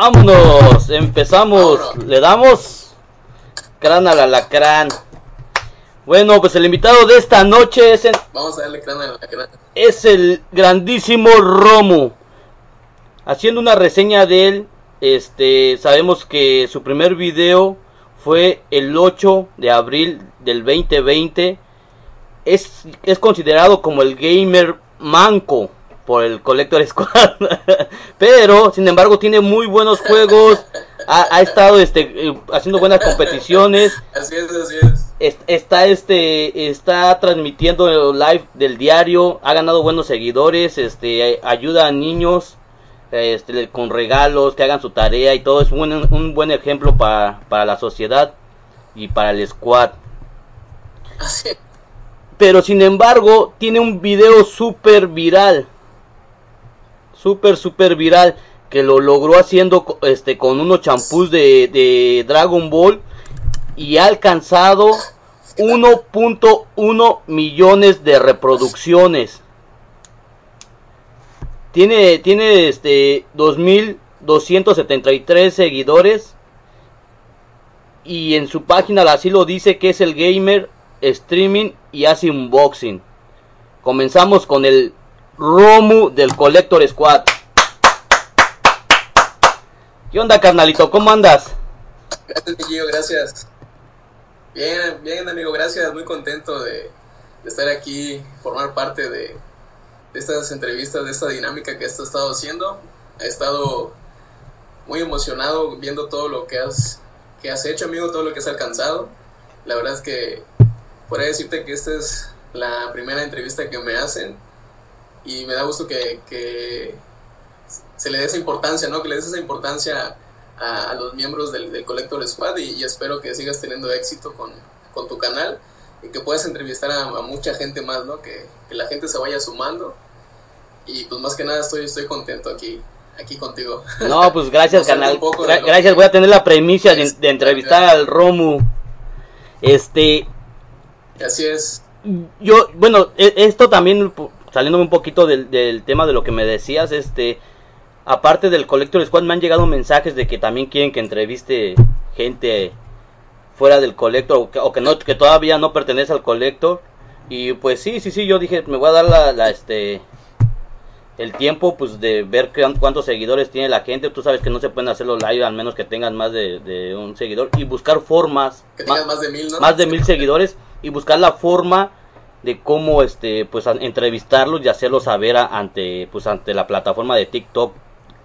Vámonos, empezamos. Le damos crán al alacrán. Bueno, pues el invitado de esta noche es el, Vamos a darle crán al alacrán. es el grandísimo Romu. Haciendo una reseña de él, este, sabemos que su primer video fue el 8 de abril del 2020. Es, es considerado como el gamer manco por el Collector Squad. Pero, sin embargo, tiene muy buenos juegos. Ha, ha estado este, eh, haciendo buenas competiciones Así es, así es. est- está este está transmitiendo el live del diario ha ganado buenos seguidores este ayuda a niños este con regalos que hagan su tarea y todo es un, un buen ejemplo para, para la sociedad y para el squad Así es. pero sin embargo tiene un video súper viral súper súper viral que lo logró haciendo este con unos champús de, de Dragon Ball y ha alcanzado 1.1 millones de reproducciones tiene tiene este 2273 seguidores y en su página así lo dice que es el gamer streaming y hace unboxing. Comenzamos con el Romu del Collector Squad. ¿Qué onda, carnalito? ¿Cómo andas? Gracias, gracias. Bien, bien, amigo, gracias. Muy contento de, estar aquí, formar parte de, de estas entrevistas, de esta dinámica que has estado haciendo. He estado muy emocionado viendo todo lo que has, que has hecho, amigo, todo lo que has alcanzado. La verdad es que podría decirte que esta es la primera entrevista que me hacen y me da gusto que, que se le dé esa importancia, ¿no? Que le des esa importancia a, a los miembros del, del Collector Squad y, y espero que sigas teniendo éxito con, con tu canal y que puedas entrevistar a, a mucha gente más, ¿no? Que, que la gente se vaya sumando y pues más que nada estoy, estoy contento aquí, aquí contigo. No, pues gracias, canal. Gra- gracias, que- voy a tener la premisa de, de entrevistar al Romu. Este, Así es, yo, bueno, e- esto también, saliéndome un poquito del, del tema de lo que me decías, este, aparte del Collector Squad, me han llegado mensajes de que también quieren que entreviste gente fuera del Collector, o que, o que no, que todavía no pertenece al Collector, y pues sí, sí, sí, yo dije, me voy a dar la, la, este, el tiempo, pues, de ver cuán- cuántos seguidores tiene la gente, tú sabes que no se pueden hacer los live, al menos que tengan más de, de un seguidor, y buscar formas, que tengas más de mil, ¿no? más de mil seguidores y buscar la forma de cómo este pues a- entrevistarlos y hacerlos saber a- ante pues ante la plataforma de TikTok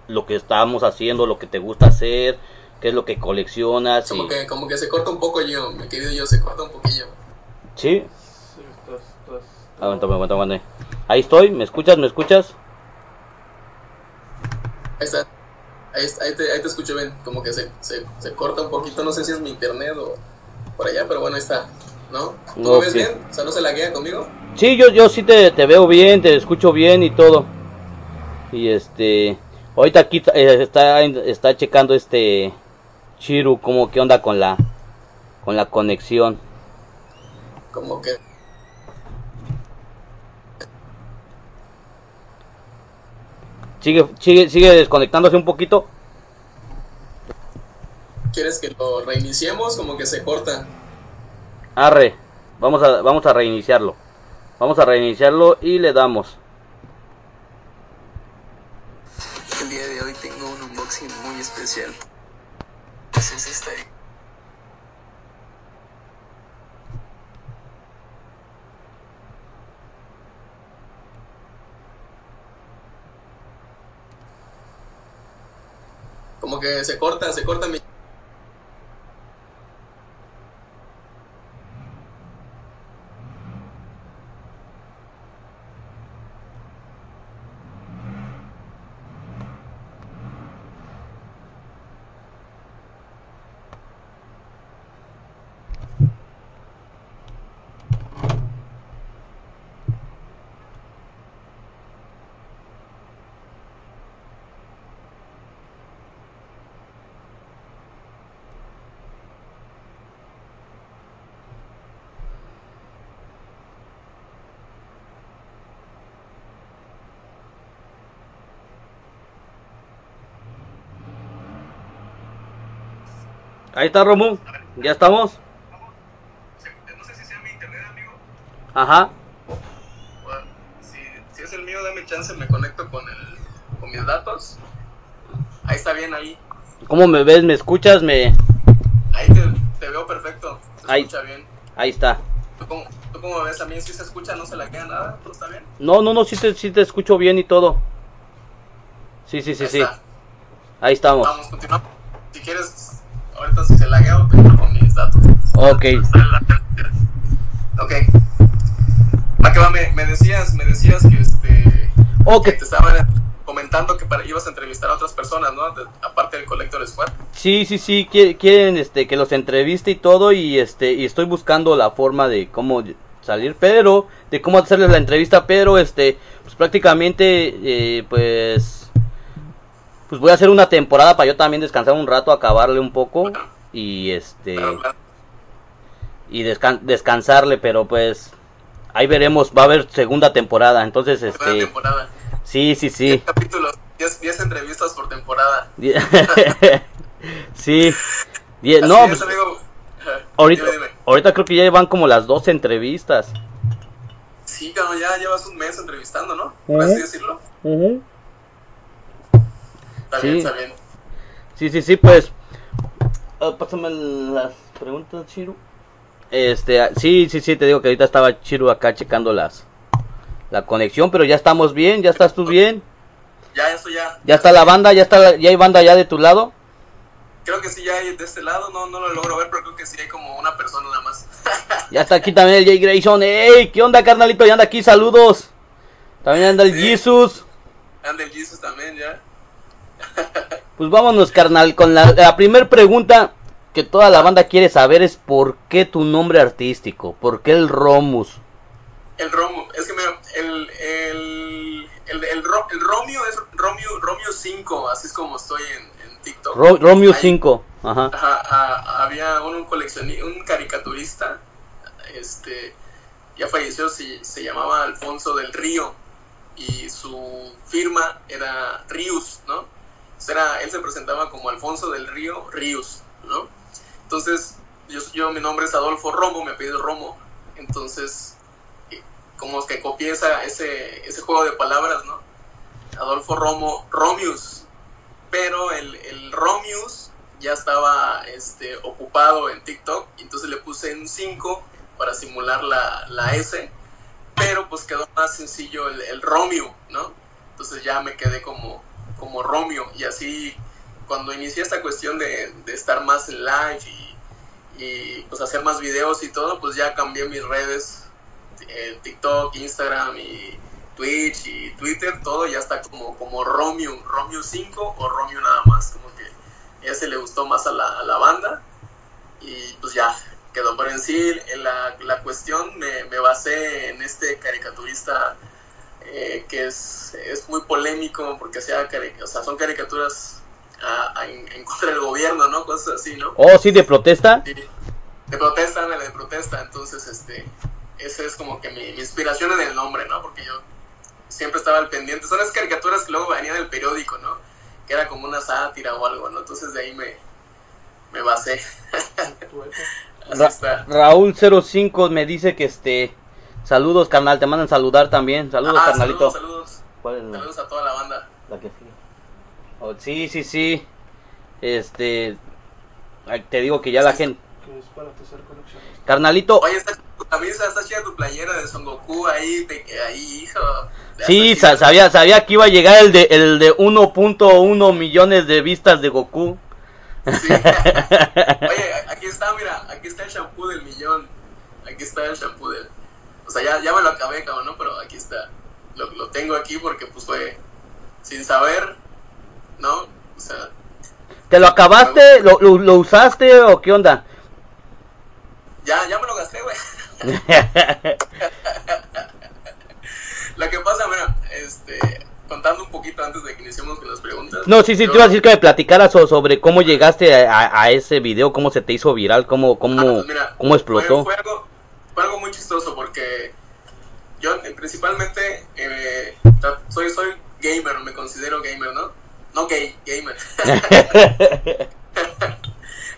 lo que estamos haciendo, lo que te gusta hacer, qué es lo que coleccionas y Como que, como que se corta un poco yo, mi querido yo, se corta un poquillo. sí, Sí, estás, estás... aguántame, aguántame, aguántame. Ahí estoy, ¿me escuchas? ¿Me escuchas? Ahí está. Ahí, está- ahí te, ahí te escucho bien. Como que se, se, se corta un poquito. No sé si es mi internet o por allá, pero bueno, ahí está. ¿No? ¿Tú me ves bien? O sea, ¿no se laguea conmigo? Sí, yo yo sí te, te veo bien, te escucho bien y todo. Y este ahorita aquí eh, está está checando este Chiru como qué onda con la con la conexión. Como que. Sigue, sigue, sigue desconectándose un poquito. ¿Quieres que lo reiniciemos? Como que se corta. Arre, vamos a, vamos a reiniciarlo. Vamos a reiniciarlo y le damos. El día de hoy tengo un unboxing muy especial. Pues es esta. Como que se corta, se corta mi. Ahí está, Romu. Ya estamos. No sé si sea mi internet, amigo. Ajá. Bueno, si, si es el mío, dame chance, me conecto con, el, con mis datos. Ahí está bien, ahí. ¿Cómo me ves? ¿Me escuchas? Me... Ahí te, te veo perfecto. Se Ahí. escucha bien. Ahí está. ¿Tú cómo, ¿Tú cómo ves? ¿A mí si se escucha? ¿No se la queda nada? ¿Todo está bien? No, no, no, sí te, sí te escucho bien y todo. Sí, sí, sí, Ahí sí. está. Ahí estamos. Vamos, continuamos. Si quieres, ahorita se laguea, te con mis datos. Ok. Ok. Va, me, me decías, me decías que este Ok. que te estaban comentando que para, ibas a entrevistar a otras personas, ¿no? De- aparte del Collector Squad. Sí, sí, sí, qui- quieren este que los entreviste y todo y este y estoy buscando la forma de cómo salir, pero de cómo hacerles la entrevista, pero este pues prácticamente eh, pues pues voy a hacer una temporada para yo también descansar un rato, acabarle un poco y este y descan- descansarle, pero pues ahí veremos, va a haber segunda temporada, entonces Primera este temporada. sí, sí, 10 sí. capítulos, 10, 10 entrevistas por temporada. sí. Die- Así no, es, pues, amigo. Ahorita, Dime, dime. ahorita creo que ya van como las 12 entrevistas. Sí, cabrón, ya llevas un mes entrevistando, ¿no? Por así decirlo. Está Sí. bien, está bien. Sí, sí, sí, pues. ah, pásame las preguntas, Chiru. Este, ah, sí, sí, sí, te digo que ahorita estaba Chiru acá checando las la conexión, pero ya estamos bien, ya estás tú bien. Ya, eso ya. Ya está la banda, ya está ya hay banda ya de tu lado. Creo que sí, ya hay de este lado, no, no lo logro ver, pero creo que sí hay como una persona nada más. Ya está aquí también el Jay Grayson. ¡Ey! ¿Qué onda, carnalito? Ya anda aquí, saludos. También anda el Sí. Jesus. Anda el Jesus también, ya. Pues vámonos, carnal, con la, la primer pregunta que toda la banda quiere saber es ¿por qué tu nombre artístico? ¿Por qué el Romus? El Romo, es que mira, el, el, el, el, Ro- el Romeo es Romeo, Romeo 5, así es como estoy en, en TikTok. Ro- Romeo Ahí- 5. Ajá. Ajá, a- había un, un coleccionista, un caricaturista, este, ya falleció, se, se llamaba Alfonso del Río y su firma era Rius, ¿no? Era, él se presentaba como Alfonso del Río Rius, ¿no? Entonces, yo, mi nombre es Adolfo Romo, mi apellido Romo, entonces, eh, como que copié ese, ese juego de palabras, ¿no? Adolfo Romo, Romius, pero el, el Romius ya estaba este, ocupado en TikTok, entonces le puse un 5 para simular la, la S, pero pues quedó más sencillo el, el Romeo, ¿no? Entonces ya me quedé como, como Romeo, y así cuando inicié esta cuestión de, de estar más en live y, pues hacer más videos y todo, pues ya cambié mis redes, eh, TikTok, Instagram y Twitch y Twitter, todo ya está como, como Romeo, Romeo 5 o Romeo nada más, como que ya se le gustó más a la, a la banda y pues ya quedó. Pero en sí, en la, la cuestión me, me basé en este caricaturista eh, que es, es muy polémico porque cari- o sea, son caricaturas a- a- en, contra del gobierno, ¿no? Cosas así, ¿no? Oh, sí, de protesta. Sí, de protesta, ándale, de protesta. Entonces, este, ese es como que mi, mi inspiración en el nombre, ¿no? Porque yo siempre estaba al pendiente. Son las caricaturas que luego venían del periódico, ¿no? Que era como una sátira o algo, ¿no? Entonces de ahí me, me basé. Así Ra- está. Raúl 05 me dice que este. Saludos, carnal. Te mandan saludar también. Saludos, Ah, carnalito. saludos, saludos. ¿Cuál es la- Saludos a toda la banda. la que sigue? Oh, sí, sí, sí. Este. Te digo que ya la gente. que es para. Carnalito. Oye, está tu camisa, está chida tu playera de Son Goku ahí, te- ahí, hijo. Sí, está sabía, sabía que iba a llegar el de, el de 1.1 millones de vistas de Goku. Sí. Oye, aquí está, mira, aquí está el shampoo del millón. Aquí está el shampoo del. O sea, ya, ya me lo acabé, cabrón, ¿no? Pero aquí está. Lo, lo tengo aquí porque, pues, fue sin saber, ¿no? O sea, ¿Te lo acabaste? ¿Lo, lo, lo usaste o qué onda? ya, ya me lo gasté, güey. Lo que pasa, mira, este, contando un poquito antes de que iniciemos con las preguntas. No, sí, sí, yo- te iba a decir que me platicaras o- sobre cómo llegaste a, a- ese video, cómo se te hizo viral, cómo, Ah, cómo, pues mira, cómo explotó. Fue, fue algo, fue algo muy chistoso porque yo eh, principalmente eh, soy, soy gamer, me considero gamer, ¿no? No gay, gamer. Entonces,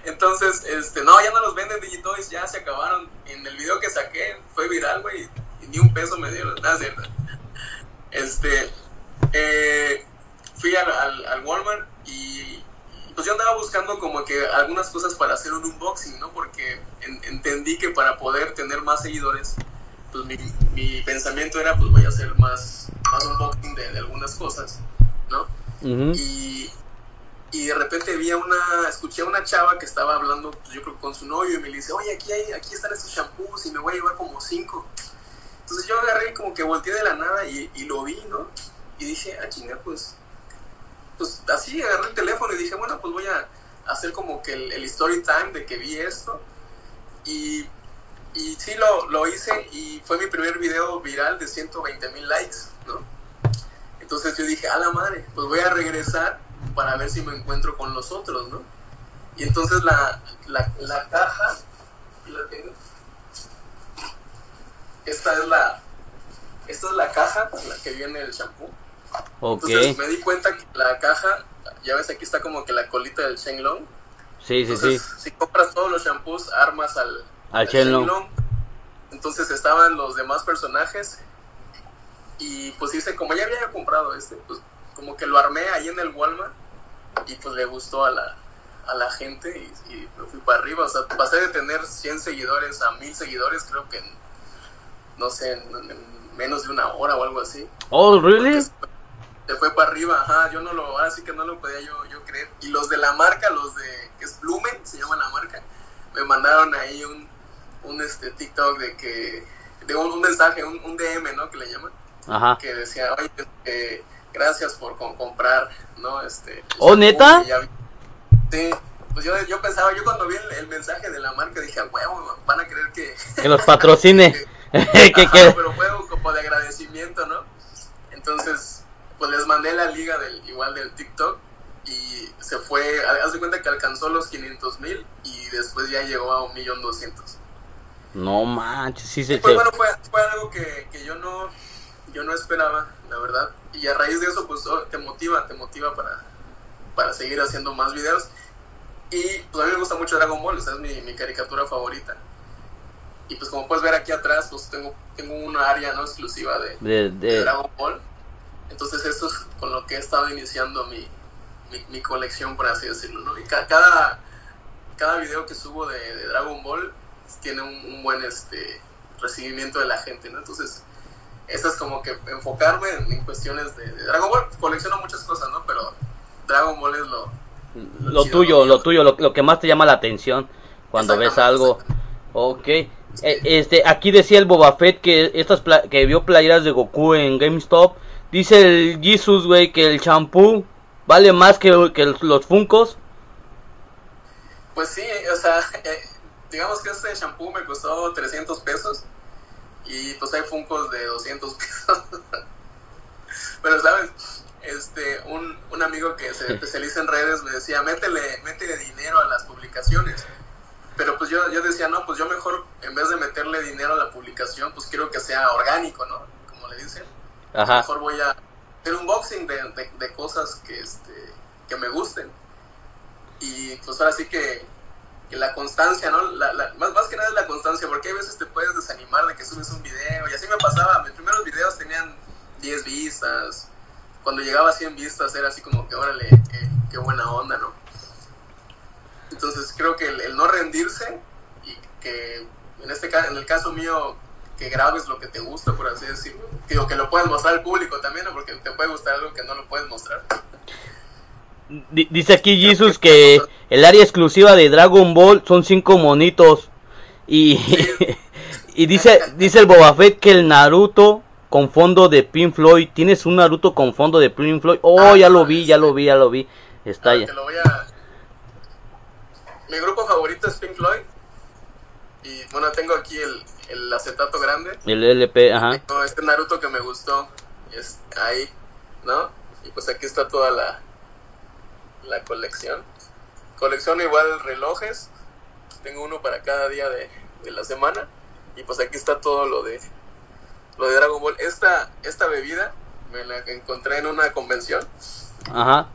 Entonces, este, no, ya no los venden Digitoys, ya se acabaron. En el video que saqué fue viral, güey, y ni un peso me dieron, nada cierto. Este, eh, fui al, al, al Walmart y pues yo andaba buscando como que algunas cosas para hacer un unboxing, ¿no? Porque en- entendí que para poder tener más seguidores, pues mi, mi pensamiento era, pues voy a hacer más, más unboxing de, de algunas cosas, ¿no? Y, y de repente vi a una, escuché a una chava que estaba hablando, pues yo creo con su novio y me dice, oye, aquí, hay, aquí están estos shampoos y me voy a llevar como cinco. Entonces yo agarré y como que volteé de la nada y, y lo vi, ¿no? Y dije, ah, chinga, pues, pues así agarré el teléfono y dije, bueno, pues voy a hacer como que el, el story time de que vi esto. Y, y sí lo, lo hice y fue mi primer video viral de 120 mil likes, ¿no? Entonces yo dije, a la madre, pues voy a regresar para ver si me encuentro con los otros, ¿no? Y entonces la, la, la caja, la tengo. Esta es la, esta es la caja la que viene el shampoo. Ok. Entonces me di cuenta que la caja, ya ves aquí está como que la colita del Shenlong. Sí, sí, sí. Si compras todos los shampoos, armas al, Al Shenlong. Entonces estaban los demás personajes. Y pues hice, como ya había comprado este, pues como que lo armé ahí en el Walmart. Y pues le gustó a la, a la gente y, y me fui para arriba. O sea, pasé de tener 100 seguidores a 1000 seguidores, creo que en, no sé, en, en menos de una hora o algo así. Oh, really? Se fue para arriba, ajá, yo no lo, ahora sí que no lo podía yo, yo creer. Y los de la marca, los de, que es Blumen, se llama la marca, me mandaron ahí un, un este TikTok de que, de un, un mensaje, un, un DM, ¿no? Que le llaman, Ajá. que decía, oye, este, gracias por con- comprar, ¿no? Este. ¿Oh, shampoo neta? que ya vi". Sí, pues yo, yo pensaba, yo cuando vi el, el mensaje de la marca dije, "A huevo, van a creer que, Que los patrocine. que, Ajá, que... pero fue como de agradecimiento, ¿no? Entonces, les mandé la liga del igual del TikTok y se fue, haz de cuenta que alcanzó los 500 mil y después ya llegó a un millón doscientos. No manches, sí se... Pues bueno, fue, fue algo que, que yo no yo no esperaba, la verdad. Y a raíz de eso, pues oh, te motiva, te motiva para, para seguir haciendo más videos. Y pues a mí me gusta mucho Dragon Ball, esa es mi, mi caricatura favorita. Y pues como puedes ver aquí atrás, pues tengo, tengo una área no exclusiva de, de- de de- Dragon Ball. Entonces eso es con lo que he estado iniciando mi, mi, mi colección, por así decirlo. ¿no? Y ca- cada, cada video que subo de, de Dragon Ball tiene un, un buen este recibimiento de la gente. ¿no? Entonces, eso es como que enfocarme en, en cuestiones de, de Dragon Ball. Colecciono muchas cosas, ¿no? Pero Dragon Ball es lo... lo chido, tuyo, lo tuyo, lo, lo que más te llama la atención cuando ves algo. Ok. Eh, este, aquí decía el Boba Fett que estas pla- que vio playeras de Goku en GameStop. Dice el Jesus, güey, que el champú vale más que, que los Funcos. Pues sí, o sea, eh, digamos que este shampoo me costó 300 pesos y pues hay Funcos de 200 pesos. Pero, ¿sabes? Este, un, un amigo que se especializa en redes me decía, métele, métele dinero a las publicaciones. Pero pues yo, yo decía, no, pues yo mejor, en vez de meterle dinero a la publicación, pues quiero que sea orgánico, ¿no? Como le dicen Ajá. mejor voy a hacer un unboxing de, de, de cosas que, este, que me gusten. Y pues ahora sí que, que la constancia, ¿no? La, la- más, más que nada es la constancia, porque hay veces te puedes desanimar de que subes un video, y así me pasaba, mis primeros videos tenían 10 vistas, cuando llegaba a 100 vistas era así como que, órale, qué, buena onda, ¿no? Entonces creo que el, el no rendirse y que en este en el caso mío, que grabes lo que te gusta, por así decirlo. Digo, que lo puedes mostrar al público también, ¿no? Porque te puede gustar algo que no lo puedes mostrar. Di- Dice aquí Jesus que el área exclusiva de Dragon Ball son cinco monitos. Y, y dice, dice el Boba Fett que el Naruto con fondo de Pink Floyd. ¿Tienes un Naruto con fondo de Pink Floyd? Oh, Ah, ya lo vi, ya lo vi, ya lo vi. Está Ah, ya. Te lo voy a... Mi grupo favorito es Pink Floyd. Y bueno, tengo aquí el, el acetato grande. El LP, ajá. Este Naruto que me gustó. Es ahí, ¿no? Y pues aquí está toda la, la colección. Colección igual relojes. Tengo uno para cada día de, de la semana. Y pues aquí está todo lo de lo de Dragon Ball. Esta, esta bebida me la encontré en una convención Ajá.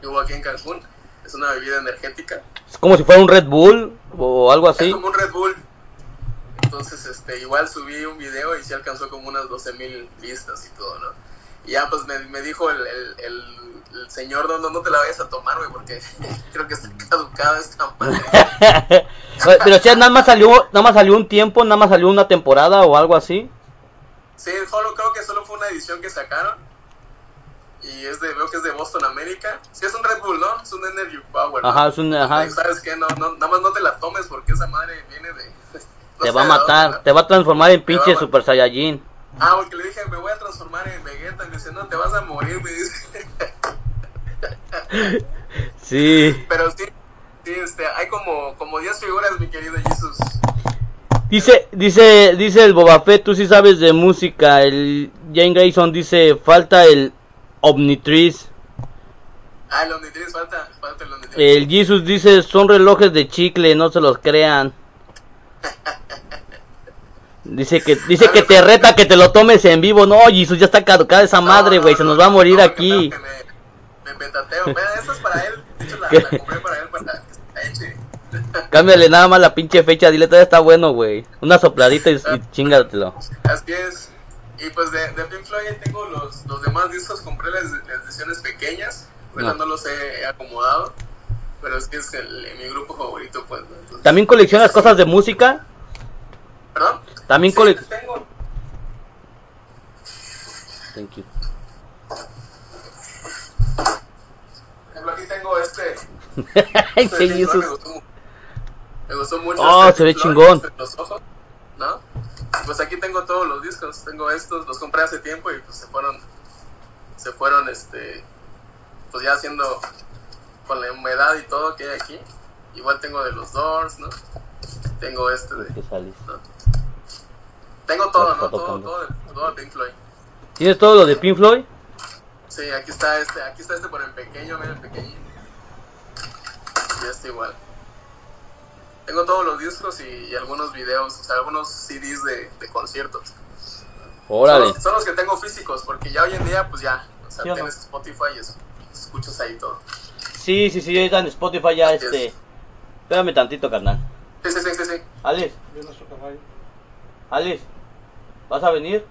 que hubo aquí en Cancún. es una bebida energética. Es como si fuera un Red Bull o algo así. Es como un Red Bull. Entonces, este, igual subí un video y sí alcanzó como unas 12 mil vistas y todo, ¿no? Y ya, pues me, me dijo el, el, el, el señor, no, no, no te la vayas a tomar, güey, porque creo que está caducada esta madre. Pero o sea, nada más salió, nada más salió un tiempo, nada más salió una temporada o algo así. Sí, solo creo que solo fue una edición que sacaron. Y es de, veo que es de Boston, América. Sí, es un Red Bull, ¿no? Es un Energy Power. ¿no? Ajá, es un, ajá. ¿Sabes qué? No, no, nada más no te la tomes porque esa madre viene de... no Te sé va a matar, ¿no? te va a transformar en pinche Super Saiyajin. Ah, porque le dije, me voy a transformar en Vegeta. Y me dice, no, te vas a morir, me dice. Sí. Pero sí, sí, este, hay como, como 10 figuras, mi querido Jesus. Dice, dice, dice el Boba Fett, tú sí sabes de música. El Jane Grayson dice, falta el Omnitrix. Ah, el Omnitrix, falta, falta el Omnitrix. El Jesus dice, son relojes de chicle, no se los crean. Dice que, dice que te reta que te lo tomes en vivo. No, Jesus, ya está caducada esa madre, güey, no, se no, nos va a morir aquí. que Me, me petateo. Esta es para él. De hecho, la, la compré para él, para se eche. Cámbiale nada más la pinche fecha, dile, todavía está bueno, güey. Una sopladita y, y chingatelo. Así es. Y pues de, de Pink Floyd tengo los, los demás discos, compré las, las ediciones pequeñas. Bueno, No. no los he acomodado. Pero es que es el, mi grupo favorito, pues. Entonces- ¿También coleccionas cosas de música? ¿Perdón? También Sí, tengo. Thank you. Por ejemplo, aquí tengo este. Este sí, Jesus. me, gustó, mu- me gustó mucho. Oh, este se ve chingón. este, Los ojos, ¿no? Pues aquí tengo todos los discos. Tengo estos, los compré hace tiempo y pues se fueron. Se fueron, este. Pues ya haciendo. Con la humedad y todo que hay aquí. Igual tengo de los Doors, ¿no? Tengo este de. ¿Qué sales? Tengo todo, ¿no? Todo, todo, de, todo de Pink Floyd. ¿Tienes todo lo de Pink Floyd? Sí, aquí está este, aquí está este por el pequeño, mira el pequeñito. Y este igual. Tengo todos los discos y, y algunos videos, o sea, algunos CDs de, de conciertos. Son Órale. los, son los que tengo físicos, porque ya hoy en día, pues ya, o sea, ¿Sí o no? tienes Spotify y eso, escuchas ahí todo. Sí, sí, sí, ahorita en Spotify ya Así este... es. Espérame tantito, carnal. Sí, sí, sí, sí, sí. Caballo. Alice, ¿vas a venir?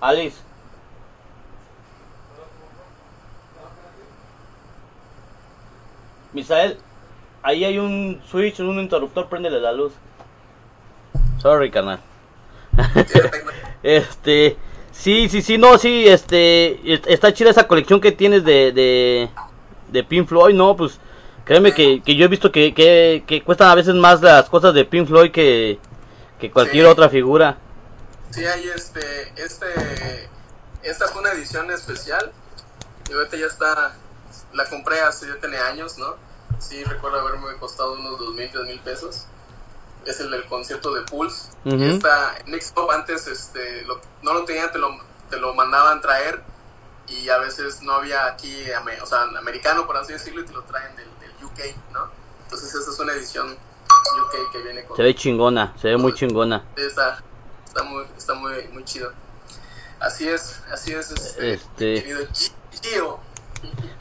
Alice. Misael, ahí hay un switch, un interruptor, préndele la luz. Sorry, carnal. Este, sí, sí, sí, no, sí, este, est- está chida esa colección que tienes de, de, de Pink Floyd, no, pues, créeme que, que yo he visto que, que, que cuestan a veces más las cosas de Pink Floyd que, que cualquier Sí. otra figura. Sí, hay este, este, esta fue una edición especial. Y ahorita ya está, la compré hace, ya tenía años, ¿no? Sí, recuerdo haberme costado unos dos mil, tres mil pesos. Es el del concierto de Pulse. Ujú. Y esta, Next Up antes, este, lo- no lo tenían, te lo, te lo mandaban traer. Y a veces no había aquí, o sea, americano, por así decirlo, y te lo traen del, del UK, ¿no? Entonces esta es una edición UK que viene con... Se ve chingona, se ve muy chingona. Está, está muy, está muy, muy chido. Así es, así es, este, Este- querido Gio.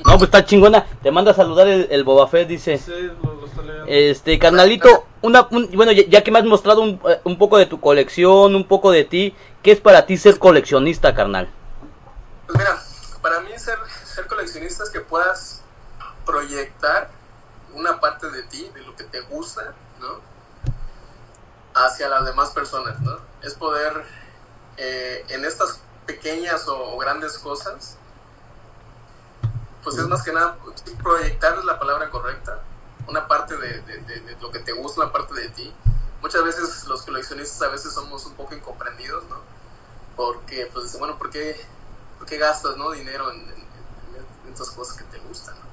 No, pues está chingona. Te manda a saludar el, el Boba Fett, dice. Sí, lo, lo está leyendo. Este, carnalito, una, un- bueno, ya, ya que me has mostrado un, eh, un poco de tu colección, un poco de ti, ¿qué es para ti ser coleccionista, carnal? Pues mira, para mí ser, ser coleccionista es que puedas proyectar una parte de ti, de lo que te gusta, Hacia las demás personas, ¿no? Es poder, eh, en estas pequeñas o, grandes cosas, pues es más que nada, proyectar la palabra correcta, una parte de, de- lo que te gusta, una parte de ti. Muchas veces los coleccionistas a veces somos un poco incomprendidos, ¿no? Porque, pues, bueno, ¿por qué, por qué gastas, no? Dinero en estas cosas que te gustan, ¿no?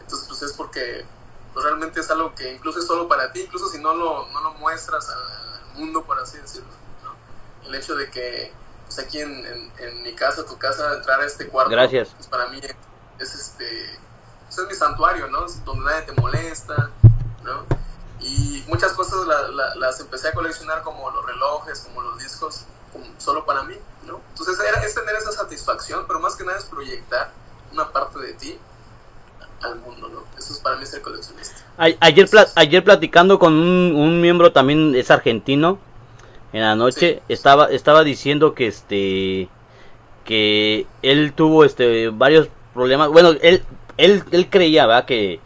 Entonces, pues es porque pues, realmente es algo que incluso es solo para ti, incluso si no lo, no lo muestras al, mundo, por así decirlo, ¿no? El hecho de que, pues aquí en, en- en mi casa, tu casa, entrar a este cuarto, Gracias. pues para mí es este, pues, es mi santuario, ¿no? Es donde nadie te molesta, ¿no? Y muchas cosas la- la- las empecé a coleccionar como los relojes, como los discos, como solo para mí, ¿no? Entonces era, es tener esa satisfacción, pero más que nada es proyectar una parte de ti al mundo, ¿no? Eso es para mí ser coleccionista. A- Ayer, ayer platicando con un, un miembro también es argentino en la noche Sí. estaba estaba diciendo que este que él tuvo este varios problemas bueno él él, él creía ¿verdad? que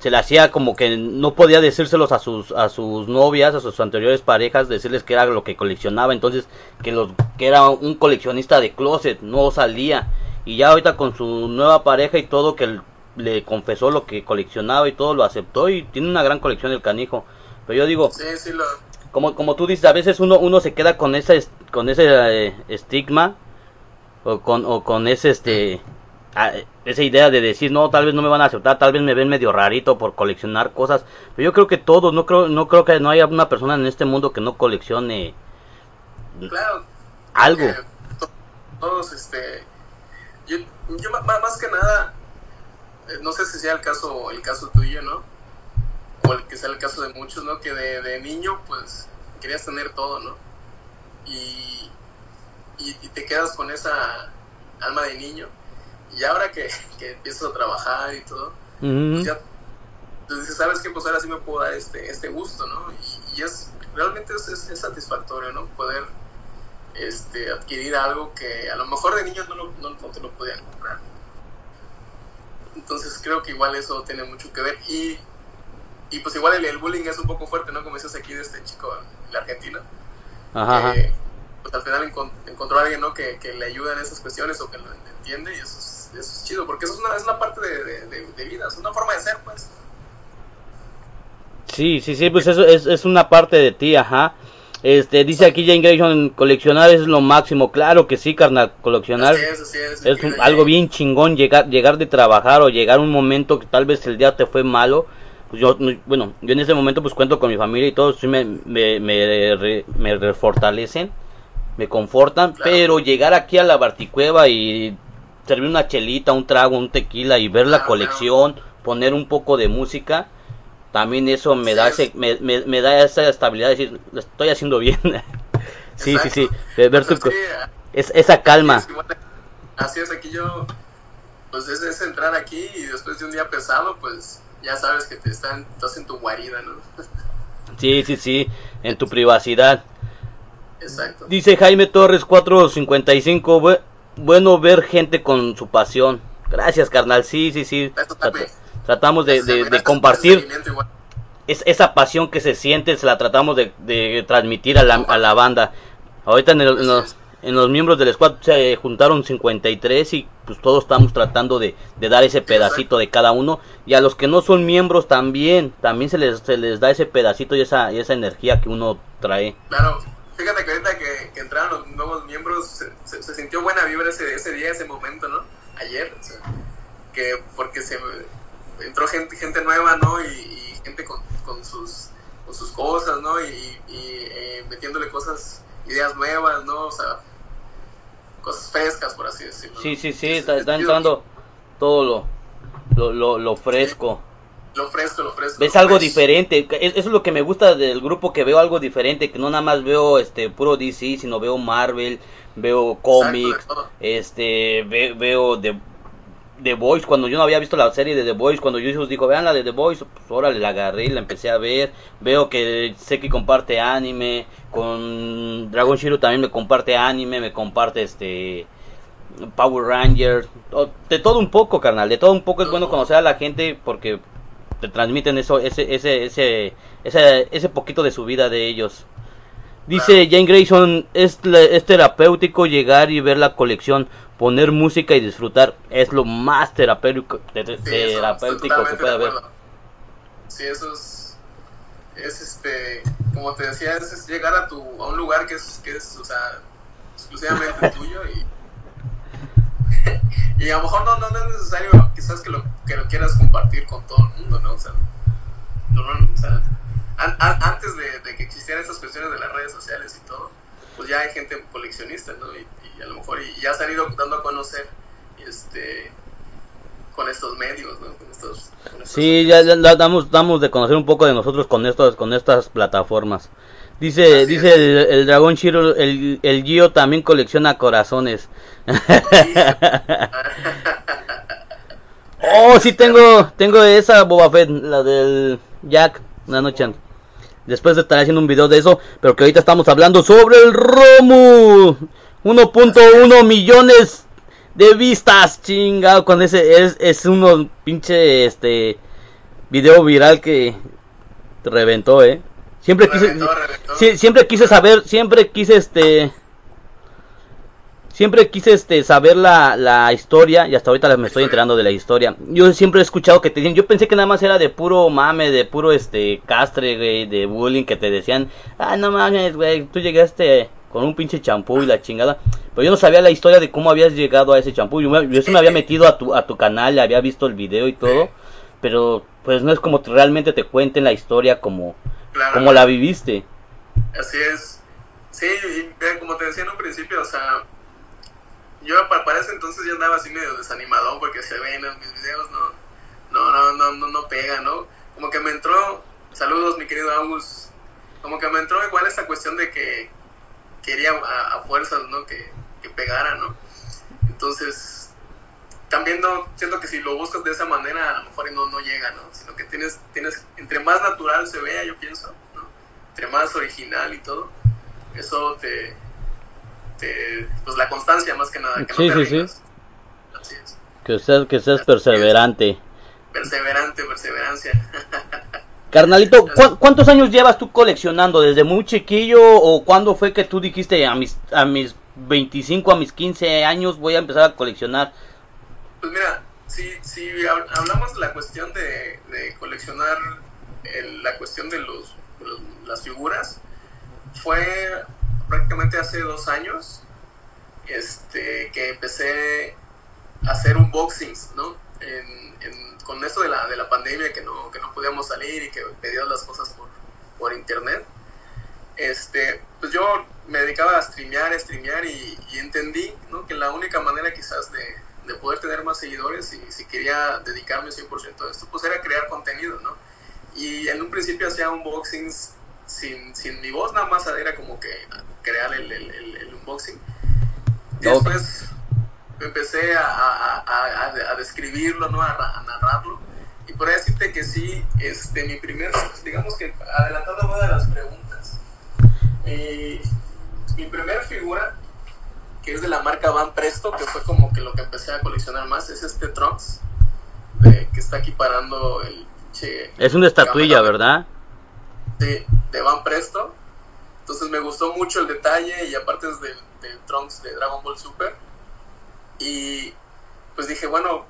se le hacía como que no podía decírselos a sus a sus novias a sus anteriores parejas decirles que era lo que coleccionaba entonces que los que era un coleccionista de closet no salía y ya ahorita con su nueva pareja y todo que le confesó lo que coleccionaba y todo lo aceptó y tiene una gran colección el canijo pero yo digo Sí, sí, lo, como como tú dices a veces uno uno se queda con ese es- con ese eh, estigma o con o con ese este a- esa idea de decir no tal vez no me van a aceptar tal vez me ven medio rarito por coleccionar cosas pero yo creo que todos no creo no creo que no haya una persona en este mundo que no coleccione claro. algo to- todos, este. Yo, yo más que nada, eh, no sé si sea el caso, el caso tuyo, ¿no? O el que sea el caso de muchos, ¿no? Que de, de niño, pues, querías tener todo, ¿no? Y, y, y te quedas con esa alma de niño. Y ahora que, que empiezas a trabajar y todo, pues ya entonces dices, ¿sabes qué? Pues ahora sí me puedo dar este, este gusto, ¿no? Y, y es, realmente es, es- es satisfactorio, ¿no? Poder este, adquirir algo que a lo mejor de niño no, lo- no, no te lo podían comprar. Entonces creo que igual eso tiene mucho que ver. Y, y pues igual el, el bullying es un poco fuerte, ¿no? Como dices aquí de este chico en la Argentina. Ajá, que, pues al final encon- encontró a alguien, ¿no? Que, que le ayuda en esas cuestiones o que lo entiende y eso es, eso es chido, porque eso es una, es una parte de, de- de- de vida, es una forma de ser, pues. Sí, sí, sí, pues eso es, es una parte de ti, ajá. Este, dice aquí Jane Grayson, coleccionar es lo máximo. Claro que sí, carnal, coleccionar Así es, así es. es un- algo bien chingón llegar llegar de trabajar o llegar a un momento que tal vez el día te fue malo. Pues yo, no- bueno, yo en ese momento pues cuento con mi familia y todo, sí me, me, me, re- me refortalecen, me confortan, Claro. pero llegar aquí a la Barticueva y servir una chelita, un trago, un tequila y ver la Claro, colección, poner un poco de música, también eso me Sí, da es- ese, me, me, me da esa estabilidad de decir, lo estoy haciendo bien. sí, sí, sí, de ver tu sí, es, esa calma. es igual- así es, aquí yo, pues es, es entrar aquí y después de un día pesado, pues ya sabes que te están, estás en tu guarida, ¿no? Sí, sí, sí, en tu privacidad. Exacto. Dice Jaime Torres 455, "Bu- bueno ver gente con su pasión. Gracias, carnal. Sí, sí, sí. Eso Trat- también. Tratamos de, compartir es, esa pasión que se siente, se la tratamos de, de transmitir a la, a la banda. Ahorita en, el- en los, en los miembros del squad se juntaron 53 y pues todos estamos tratando de, de dar ese pedacito de cada uno. Y a los que no son miembros también, también se les, se les da ese pedacito y esa, y esa energía que uno trae. Claro, fíjate que ahorita que, que entraron los nuevos miembros, se, se- se sintió buena vibra ese, ese día, ese momento, ¿no? Ayer, o sea, que porque se entró gente, gente nueva, ¿no? Y, y gente con, con sus, con sus cosas, ¿no? Y, y, eh, metiéndole cosas, ideas nuevas, ¿no? O sea, cosas frescas, por así decirlo. Sí, sí, sí, Es- está, entrando todo lo, lo, lo, lo fresco. Lo fresco, lo fresco. Ves lo algo diferente, es- eso es lo que me gusta del grupo, que veo algo diferente, que no nada más veo este puro DC, sino veo Marvel, veo cómics, este ve- veo The Boys, cuando yo no había visto la serie de The Boys, cuando Jesús dijo, vean la de The Boys, pues órale, la agarré la empecé a ver, veo que Seki comparte anime, con Dragon Shiro también me comparte anime, me comparte este Power Rangers, de todo un poco, carnal, de todo un poco es bueno conocer a la gente porque te transmiten eso, ese, ese, ese, ese, ese poquito de su vida de ellos. Dice Jane Grayson, es, es terapéutico llegar y ver la colección, poner música y disfrutar, es lo más terapéutico, te- Sí, terapéutico que puede de haber. Sí, eso es, es este, como te decía, es, es llegar a tu, a un lugar que es, que es, o sea, exclusivamente tuyo y, y a lo mejor no, no, no es necesario quizás que lo, que lo quieras compartir con todo el mundo, ¿no? O sea, normal- o sea, an- an- antes de, de que existieran esas cuestiones de las redes sociales y todo, pues ya hay gente coleccionista, ¿no? Y, y a lo mejor y ya se han ido dando a conocer, este, con estos medios, ¿no? Con estos, con estos- Sí, ya, ya- ya damos, damos de conocer un poco de nosotros con estos, con estas plataformas. Dice, Así dice el, el dragón Shiro, el, el Gio también colecciona corazones. Oh, sí tengo, tengo esa Boba Fett, la del Jack, una noche antes. Después de estar haciendo un video de eso, pero que ahorita estamos hablando sobre el Romu. 1.1 millones de vistas, chingado, con ese es, es uno pinche este video viral que reventó, eh. Siempre quise Reventó, reventó. sí, siempre quise saber, siempre quise este Siempre quise este saber la, la historia y hasta ahorita me estoy enterando de la historia. Yo siempre he escuchado que te dicen, yo pensé que nada más era de puro mame, de puro este castre, güey, de bullying que te decían, ah, no mames, güey, tú llegaste con un pinche champú y la chingada. Pero yo no sabía la historia de cómo habías llegado a ese champú. Yo, yo sí me había metido a tu, a tu canal, había visto el video y todo, pero pues no es como te- realmente te cuenten la historia como, Claro. como la viviste. Así es. Sí, y como te decía en un principio, o sea, yo pa- para ese entonces ya andaba así medio desanimadón porque se ven en mis videos, no, no, no, no, no, pega, ¿no? Como que me entró, saludos mi querido Angus, como que me entró igual esta cuestión de que quería a, a fuerzas, ¿no? Que, que pegara, ¿no? Entonces, también no, siento que si lo buscas de esa manera, a lo mejor no, no llega, ¿no? Sino que tienes, tienes, entre más natural se vea, yo pienso, ¿no? Entre más original y todo, eso te, te pues la constancia más que nada, que Sí, no te sí, sí. rindas. Así es. Que seas, que seas perseverante. Perseverante, perseverancia. Carnalito, ¿cu- ¿cuántos años llevas tú coleccionando? ¿Desde muy chiquillo o cuándo fue que tú dijiste a mis, a mis 25, a mis 15 años voy a empezar a coleccionar? Pues mira, si, si hab- hablamos de la cuestión de, de coleccionar el- la cuestión de, los, los- las figuras, fue prácticamente hace dos años este, que empecé a hacer unboxings, ¿no? En- en- con esto de la, de la pandemia, que no, que no podíamos salir y que pedíamos las cosas por, por internet. Este, pues yo me dedicaba a streamear, a streamear y, y entendí ¿no? que la única manera quizás de, de poder tener más seguidores y si quería dedicarme 100% a esto, pues era crear contenido, ¿no? Y en un principio hacía unboxings sin, sin mi voz, nada más era como que crear el, el, el- el unboxing. Después empecé a, a, a, a- describirlo, ¿no? A, ra- a narrarlo. Y por ahí decirte que sí, este, mi primer, digamos que adelantando una de las preguntas, mi, mi primer figura, que es de la marca Van Presto, que fue como que lo que empecé a coleccionar más, es este Trunks, de- que está aquí parando el che, Es una estatuilla, cámara ¿verdad? de, de Van Presto. Entonces me gustó mucho el detalle y aparte es del, del Trunks de Dragon Ball Super. Y pues dije, bueno,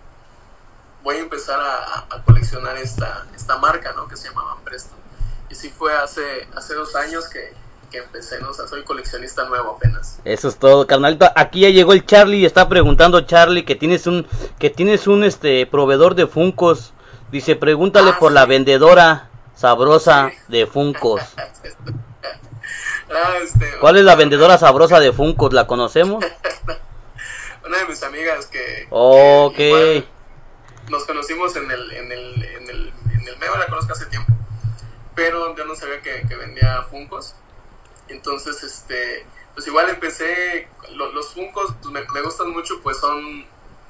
voy a empezar a, coleccionar esta, esta marca, ¿no? Que se llama Van Presto. Y sí fue hace, hace dos años que, que empecé, ¿no? O sea, soy coleccionista nuevo apenas. Eso es todo, carnalito. Aquí ya llegó el Charlie y está preguntando Charlie que tienes un que tienes un este proveedor de Funcos. Dice, "Pregúntale Ah, por sí. la vendedora sabrosa de Funcos." Ah, este, ¿Cuál es la vendedora sabrosa de Funcos? ¿La conocemos? Una de mis amigas que... Ok. que igual nos conocimos en el, en el, en el, en el medio, la conozco hace tiempo, pero yo no sabía que, que vendía Funcos. Entonces, este, pues igual empecé, lo- los Funcos pues, me, me gustan mucho, pues son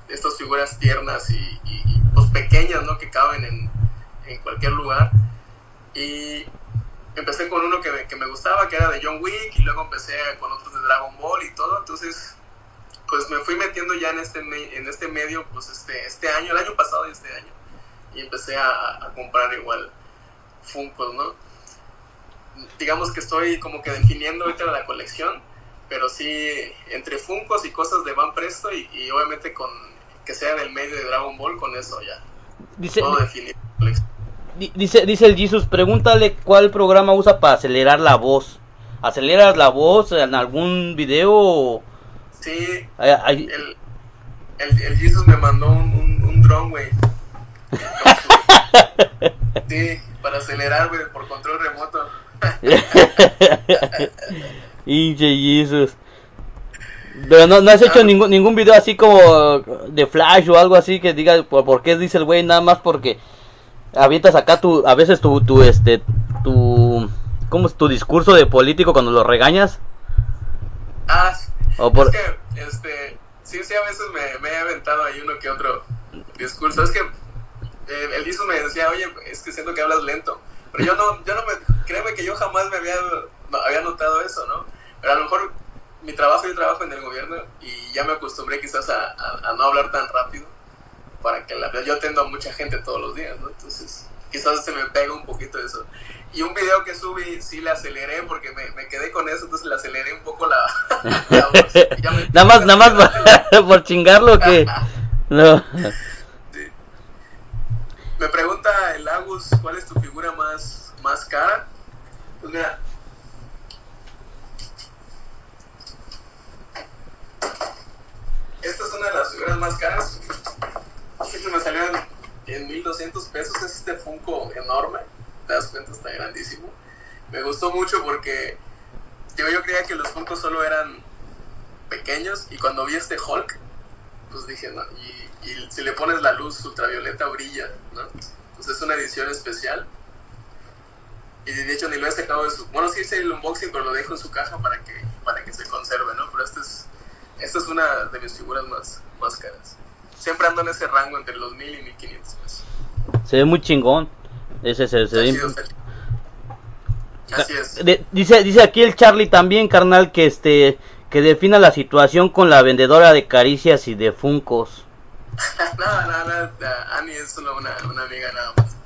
estas figuras tiernas y, y, y, pues pequeñas, ¿no? Que caben en, en cualquier lugar. Y empecé con uno que me, que me gustaba, que era de John Wick, y luego empecé con otros de Dragon Ball y todo. Entonces, pues me fui metiendo ya en este, me- en este medio, pues este, este año, el año pasado y este año. Y empecé a, a comprar igual Funkos, ¿no? Digamos que estoy como que definiendo ahorita la colección, pero sí entre Funkos y cosas de Van Presto y, y obviamente con que sea del medio de Dragon Ball, con eso ya Dice la colección. Di- dice dice el Jesus, "Pregúntale cuál programa usa para acelerar la voz." ¿Aceleras la voz en algún video? Sí, Ay, ay, el, el, el Jesus me mandó un, un, un dron, güey. Sí, para acelerar, güey, por control remoto. Hinche Jesus. Pero no, no has hecho ningún, ningún video así como de Flash o algo así que diga por, por qué dice el güey, nada más porque avientas acá tu, a veces tu, tu, este, tu, ¿cómo es tu discurso de político cuando lo regañas? Ah. O por, es que, este, sí, sí, a veces me, me he aventado ahí uno que otro discurso. Es que el, el Isu me decía, oye, es que siento que hablas lento. Pero yo no, yo no me, créeme que yo jamás me había, no, había notado eso, ¿no? Pero a lo mejor mi trabajo, yo trabajo en el gobierno y ya me acostumbré quizás a, a- a no hablar tan rápido para que la yo atendo a mucha gente todos los días, ¿no? Entonces, quizás se me pega un poquito eso. Y un video que subí, sí le aceleré porque me, me quedé con eso, entonces le aceleré un poco la, la voz. Y ya me- Nada más, nada más por, por chingarlo que... No. Sí. Me pregunta el Agus, ¿cuál es tu figura más, más cara? Pues mira. Esta es una de las figuras más caras. Este me salió en, en 1200 pesos. Es este Funko enorme. Te das cuenta, está grandísimo. Me gustó mucho porque yo, yo creía que los Funko solo eran pequeños. Y cuando vi este Hulk, pues dije, no, y, y si le pones la luz ultravioleta brilla, ¿no? Entonces es una edición especial. Y de hecho ni lo he sacado de su... Bueno, sí hice el unboxing, pero lo dejo en su caja para que, para que se conserve, ¿no? Pero esta es, esta es una de mis figuras más, más caras. Siempre ando en ese rango entre los 1000 y 1500 pesos. Se ve muy chingón. Ese se, se Está ve- chido, está chido. Así es. De- dice, dice aquí el Charlie también, carnal, que este que defina la situación con la vendedora de caricias y de funcos. no, no, no, Ani es solo una, una amiga nada más.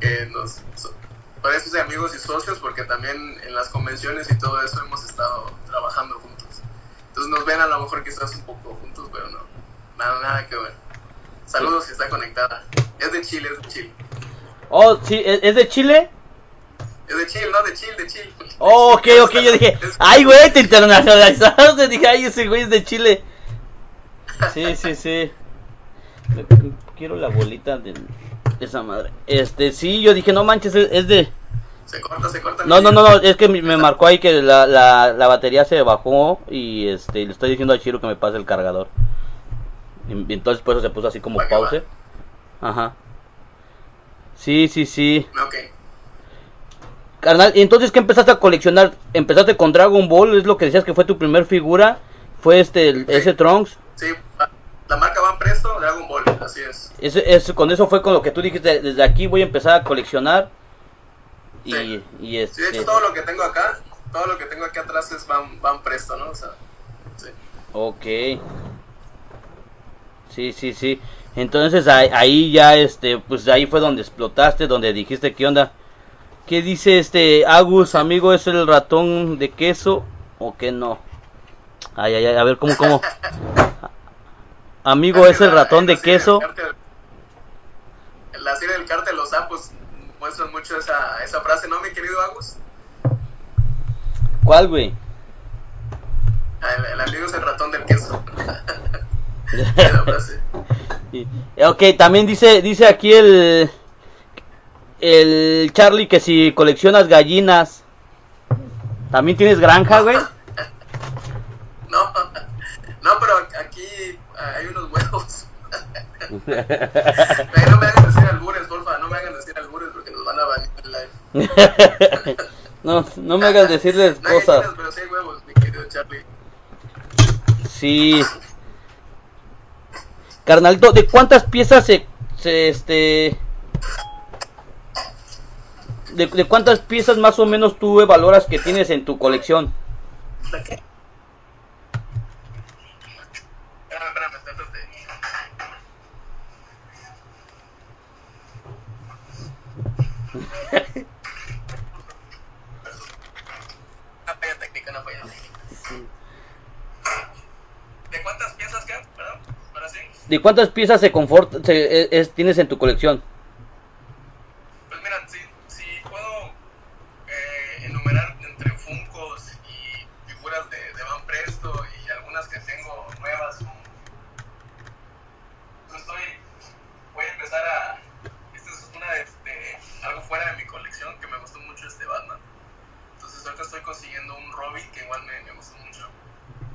Que nos, so- parece de amigos y socios porque también en las convenciones y todo eso hemos estado trabajando juntos. Entonces nos ven a lo mejor quizás un poco juntos, pero no, nada, nada que ver. Saludos si está conectada. Es de Chile, es de Chile. Oh, sí, ¿es, de Chile? Es de Chile, no, de Chile, de Chile. Oh, ok, ok, yo dije, ay, güey, te internacionalizaste. Dije, ay, ese güey es de Chile. Sí, sí, sí. Quiero la bolita de esa madre. Este, sí, yo dije, no manches, es, de... Se corta, se corta. No, no, no, no, es que me me marcó ahí que la, la, la batería se bajó y este, le estoy diciendo a Chiro que me pase el cargador. Y entonces por eso se puso así como pause. Ajá. Sí, sí, sí. Ok. Carnal, ¿y entonces qué empezaste a coleccionar? ¿Empezaste con Dragon Ball? ¿Es lo que decías que fue tu primer figura? ¿Fue este, el- ese Trunks? Sí, la marca Van Presto, Dragon Ball, así es. Ese, ese- con eso fue con lo que tú dijiste, desde aquí voy a empezar a coleccionar. Y, Sí. y Sí, de este... hecho todo lo que tengo acá, todo lo que tengo aquí atrás es Van, van Presto, ¿no? O sea, sí. Ok. Sí, sí, sí. Entonces ahí, ahí ya, este, pues ahí fue donde explotaste, donde dijiste, ¿qué onda? ¿Qué dice este Agus, amigo? ¿Es el ratón de queso o qué no? Ay, ay, ay, a ver, ¿cómo, cómo? Amigo, ¿es el ratón de queso? En la serie del cártel Los Sapos muestran mucho esa, esa frase, ¿no, mi querido Agus? ¿Cuál, güey? Ah, El, el amigo es el ratón del queso. Esa frase. Ok, también dice, dice aquí el, el Charlie que si coleccionas gallinas, ¿también tienes granja, güey? No, no, pero aquí hay unos huevos. No me hagan decir albures, porfa, no me hagan decir albures porque nos van a banear el live. no, no me hagas decirles No hay cosas. gallinas, pero sí hay huevos, mi querido Charlie. Sí. Carnalito, ¿de cuántas piezas se, se este de, de cuántas piezas más o menos tú valoras que tienes en tu colección? ¿De qué? Espérame, espérame, espérate. Una falla técnica, una falla técnica. ¿De cuántas piezas quedan? Perdón, ahora sí. ¿De cuántas piezas se se- es- es- tienes en tu colección? Pues mira, si, si puedo eh, enumerar entre Funcos y figuras de, de Van Presto y algunas que tengo nuevas, como- pues estoy, voy a empezar a, esta es una de, de- algo fuera de mi colección que me gustó mucho este Batman. Entonces ahorita estoy consiguiendo un Robin que igual me, me gustó mucho.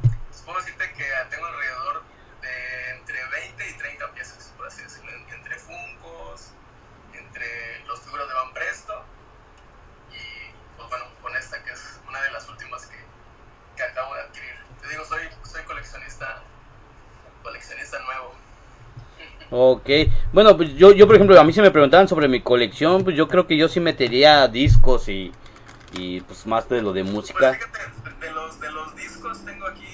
Entonces puedo decirte que tengo alrededor de entre 20 y 30 piezas, por así decirlo, en- entre Funcos, entre los figuras de Van Presto y pues bueno, con esta que es una de las últimas que, que acabo de adquirir. Te digo, soy, soy coleccionista, coleccionista nuevo. Ok, bueno, pues yo, yo por ejemplo, a mí se me preguntaban sobre mi colección, pues yo creo que yo sí metería discos y, y pues más de lo de música. Pues fíjate, de los, de los discos tengo aquí,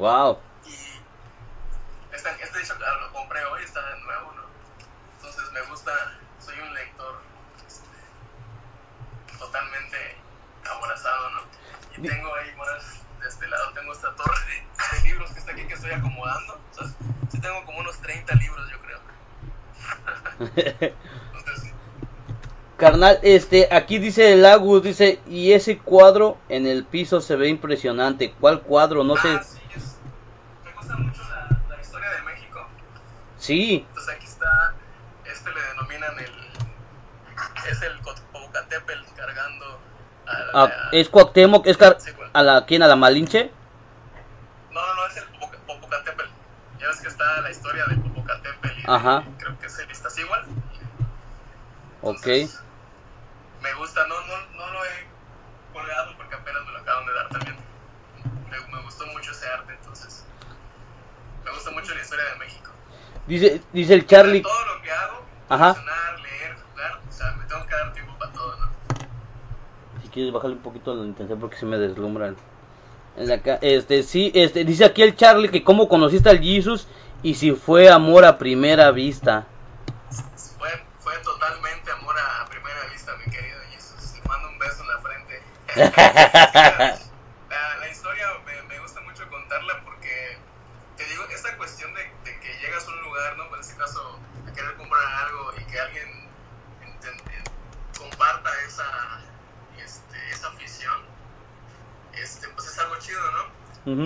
Wow. Y este, este hecho claro, lo compré hoy, está de nuevo, ¿no? Entonces me gusta, soy un lector este, totalmente aborazado, ¿no? Y tengo ahí más de este lado, tengo esta torre de, de libros que está aquí que estoy acomodando. O sea, sí tengo como unos 30 libros, yo creo. Entonces. Carnal, este, aquí dice el Agus, dice, y ese cuadro en el piso se ve impresionante. ¿Cuál cuadro? No sé. Ah, sí, Sí, Entonces aquí está, este le denominan el, es el Popocatépetl cargando a la, ah, es Cuauhtémoc, es car- sí, bueno. a la, ¿quién? A la Malinche. no, no, no, es el Popoca- Popocatépetl. Ya ves que está la historia del Popocatépetl y de- Ajá. creo que es el Iztaccíhuatl. Ok. Me gusta, no, no, no lo he colgado porque apenas me lo acaban de dar también. Me, me gustó mucho ese arte, entonces. Me gusta mucho la historia de México. Dice, dice el Charlie. Todo lo que hago, Ajá. leer, jugar, o sea, me tengo que dar tiempo para todo, ¿no? Si quieres bajarle un poquito la intensidad porque se me deslumbran. En la ca- este, sí, este, dice aquí el Charlie que cómo conociste al Jesus y si fue amor a primera vista. Fue, fue totalmente amor a, a primera vista, mi querido Jesús. Te mando un beso en la frente. la, la historia me, me gusta mucho contarla porque, te digo, esta cuestión de, de que llegas a un lugar, ¿no? En este caso, a querer comprar algo y que alguien eh, comparta esa, este, esa afición, este, pues es algo chido, ¿no?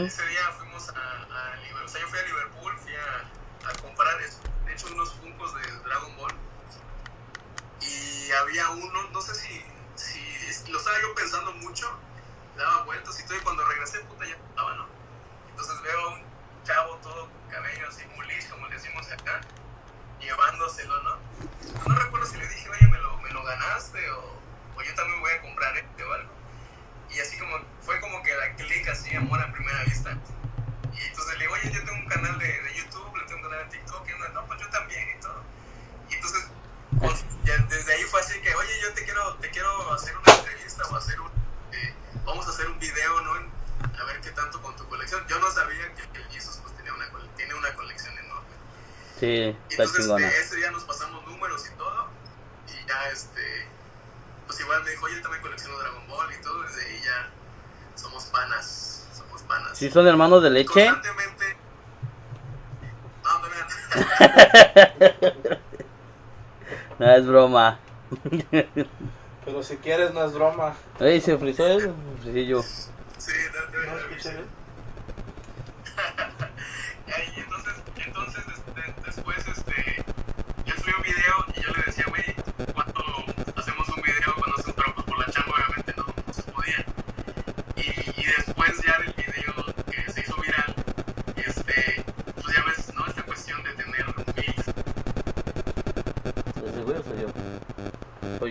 Ese día fuimos a, a Liverpool, o sea, yo fui a Liverpool, fui a, a comprar, de hecho, unos funcos de Dragon Ball. Y había uno, no sé si, si lo estaba yo pensando mucho, daba vueltas y todo, y cuando regresé, puta, ya estaba, ¿no? Entonces veo a un chavo todo cabello así, mulis, como le decimos acá, llevándoselo, ¿no? No recuerdo si le dije, oye, me lo, me lo ganaste, o, o yo también voy a comprar este o algo. Y así como, fue como que la clic así, amor a primera vista. Y entonces le digo, oye, yo tengo un canal de, de YouTube, le tengo un canal de TikTok, y uno, no, pues yo también y todo. Y entonces, pues, ya desde ahí fue así que, oye, yo te quiero, te quiero hacer una entrevista o hacer un, eh, vamos a hacer un video, ¿no? A ver qué tanto con tu colección. Yo no sabía que, que Jesus pues tenía una, tiene una colección enorme. Sí, está entonces chingona. este, ese día nos pasamos números y todo. Y ya este. Pues igual me dijo, oye, también colecciono Dragon Ball y todo. Desde ahí ya somos panas. Somos panas. ¿Sí son hermanos de leche? Constantemente. No, no es broma. Pero si quieres, no es broma. Ey, se frizó el frisillo. Sí, no, no, ¿No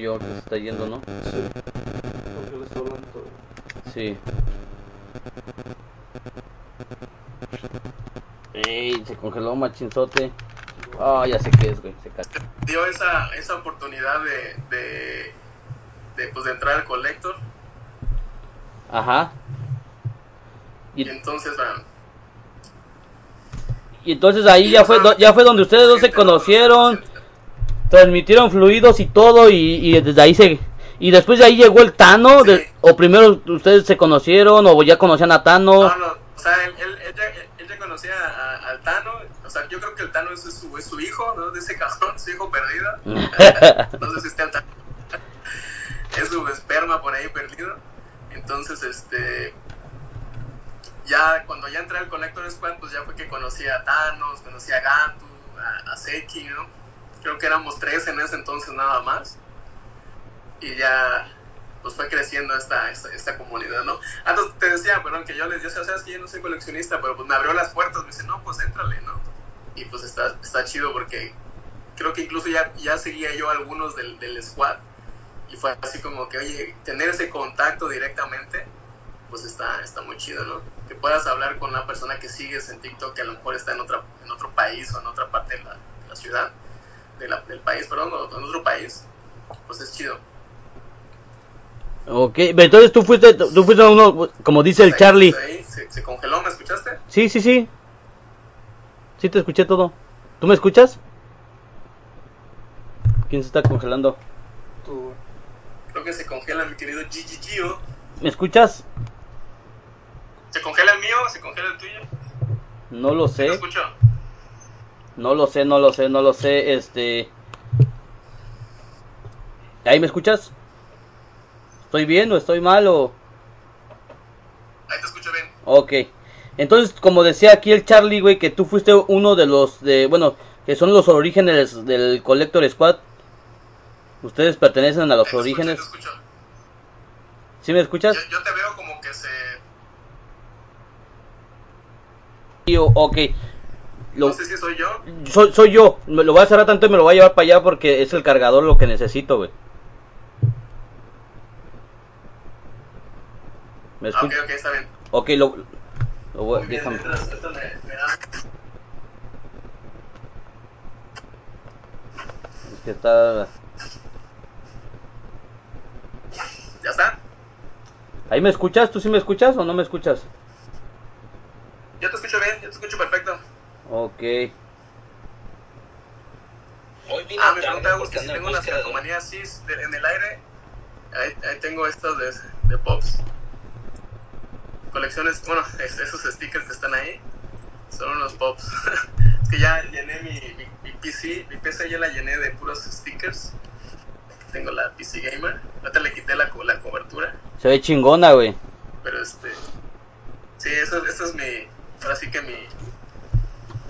yo? Que se está yendo, ¿no? Sí. Porque le estoy hablando todo. Sí. Ey, se congeló machinzote. Ah, ya sé qué es, güey. Se cayó. Dio esa, esa oportunidad de, de, de, pues, de entrar al collector. Ajá. Y Y, entonces, ah, y entonces ahí ya fue, do- ya fue donde ustedes dos se conocieron. Transmitieron fluidos y todo, y, y desde ahí se... Y después de ahí llegó el Tano, de- o primero ustedes se conocieron, o ya conocían a Tano. No, no, o sea, él, él, él ya, él ya conocía a- al Tano, o sea, yo creo que el Tano es su, es su hijo, ¿no? De ese cabrón, su hijo perdido. No sé si está el Tano. Es su esperma por ahí perdido. Entonces, este. Ya cuando ya entré al Collector Squad, pues ya fue que conocí a Thanos, conocí a Gatu, a, a Seki, ¿no? Creo que éramos tres en ese entonces nada más. Y ya, pues fue creciendo esta, esta, esta comunidad, ¿no? Antes te decía, perdón, que yo les decía, sabes que yo no soy coleccionista, pero pues me abrió las puertas, me dice, no, pues éntrale, ¿no? Y pues está, está chido porque creo que incluso ya, ya seguía yo algunos del, del squad y fue así como que, oye, tener ese contacto directamente, pues está, está muy chido, ¿no? Que puedas hablar con una persona que sigues en TikTok que a lo mejor está en, otra, en otro país o en otra parte de la, de la ciudad, de la, del país, perdón, o en otro país, pues es chido. Ok, entonces tú fuiste, tú fuiste uno, como dice el Ahí- Charlie. ahí se, se congeló, ¿me escuchaste? Sí, sí, sí. Sí te escuché todo. ¿Tú me escuchas? ¿Quién se está congelando? Tú, Creo que se congela mi querido Gigi Gio. ¿Me escuchas? ¿Se congela el mío? ¿Se congela el tuyo? No lo ¿Te sé. escucho? No lo sé, no lo sé, no lo sé. Este. ¿Ahí me escuchas? ¿Estoy bien o estoy mal o.? Ahí te escucho bien. Ok. Entonces, como decía aquí el Charlie, güey, que tú fuiste uno de los de, bueno, que son los orígenes del Collector Squad. Ustedes pertenecen a los te orígenes. escucho, te escucho. ¿Sí me escuchas? Yo, yo te veo como que se... Ok. Lo- No sé si soy yo. soy, soy yo. Me lo voy a cerrar tanto y me lo voy a llevar para allá porque es el cargador lo que necesito, güey. ¿Me Ah, ok, ok, está bien. Ok, lo, lo voy- bien, déjame. mientras ahorita me- me da- Es que está. ¿Ya está? ¿Ahí me escuchas? ¿Tú sí me escuchas o no me escuchas? Yo te escucho bien, yo te escucho perfecto. Ok. Hoy vine Ah, me pregunta Agus que si tengo de- calcomanías de- en el aire. Ahí, ahí tengo estas de, de Pops. Colecciones, bueno, es- esos stickers que están ahí son unos Pops. es que ya llené mi, mi, mi PC, mi PC ya la llené de puros stickers. Aquí tengo la PC Gamer. Ahorita le quité la, co- la cobertura. Se ve chingona, güey. Pero este. Sí, eso, eso es mi. Ahora sí que mi.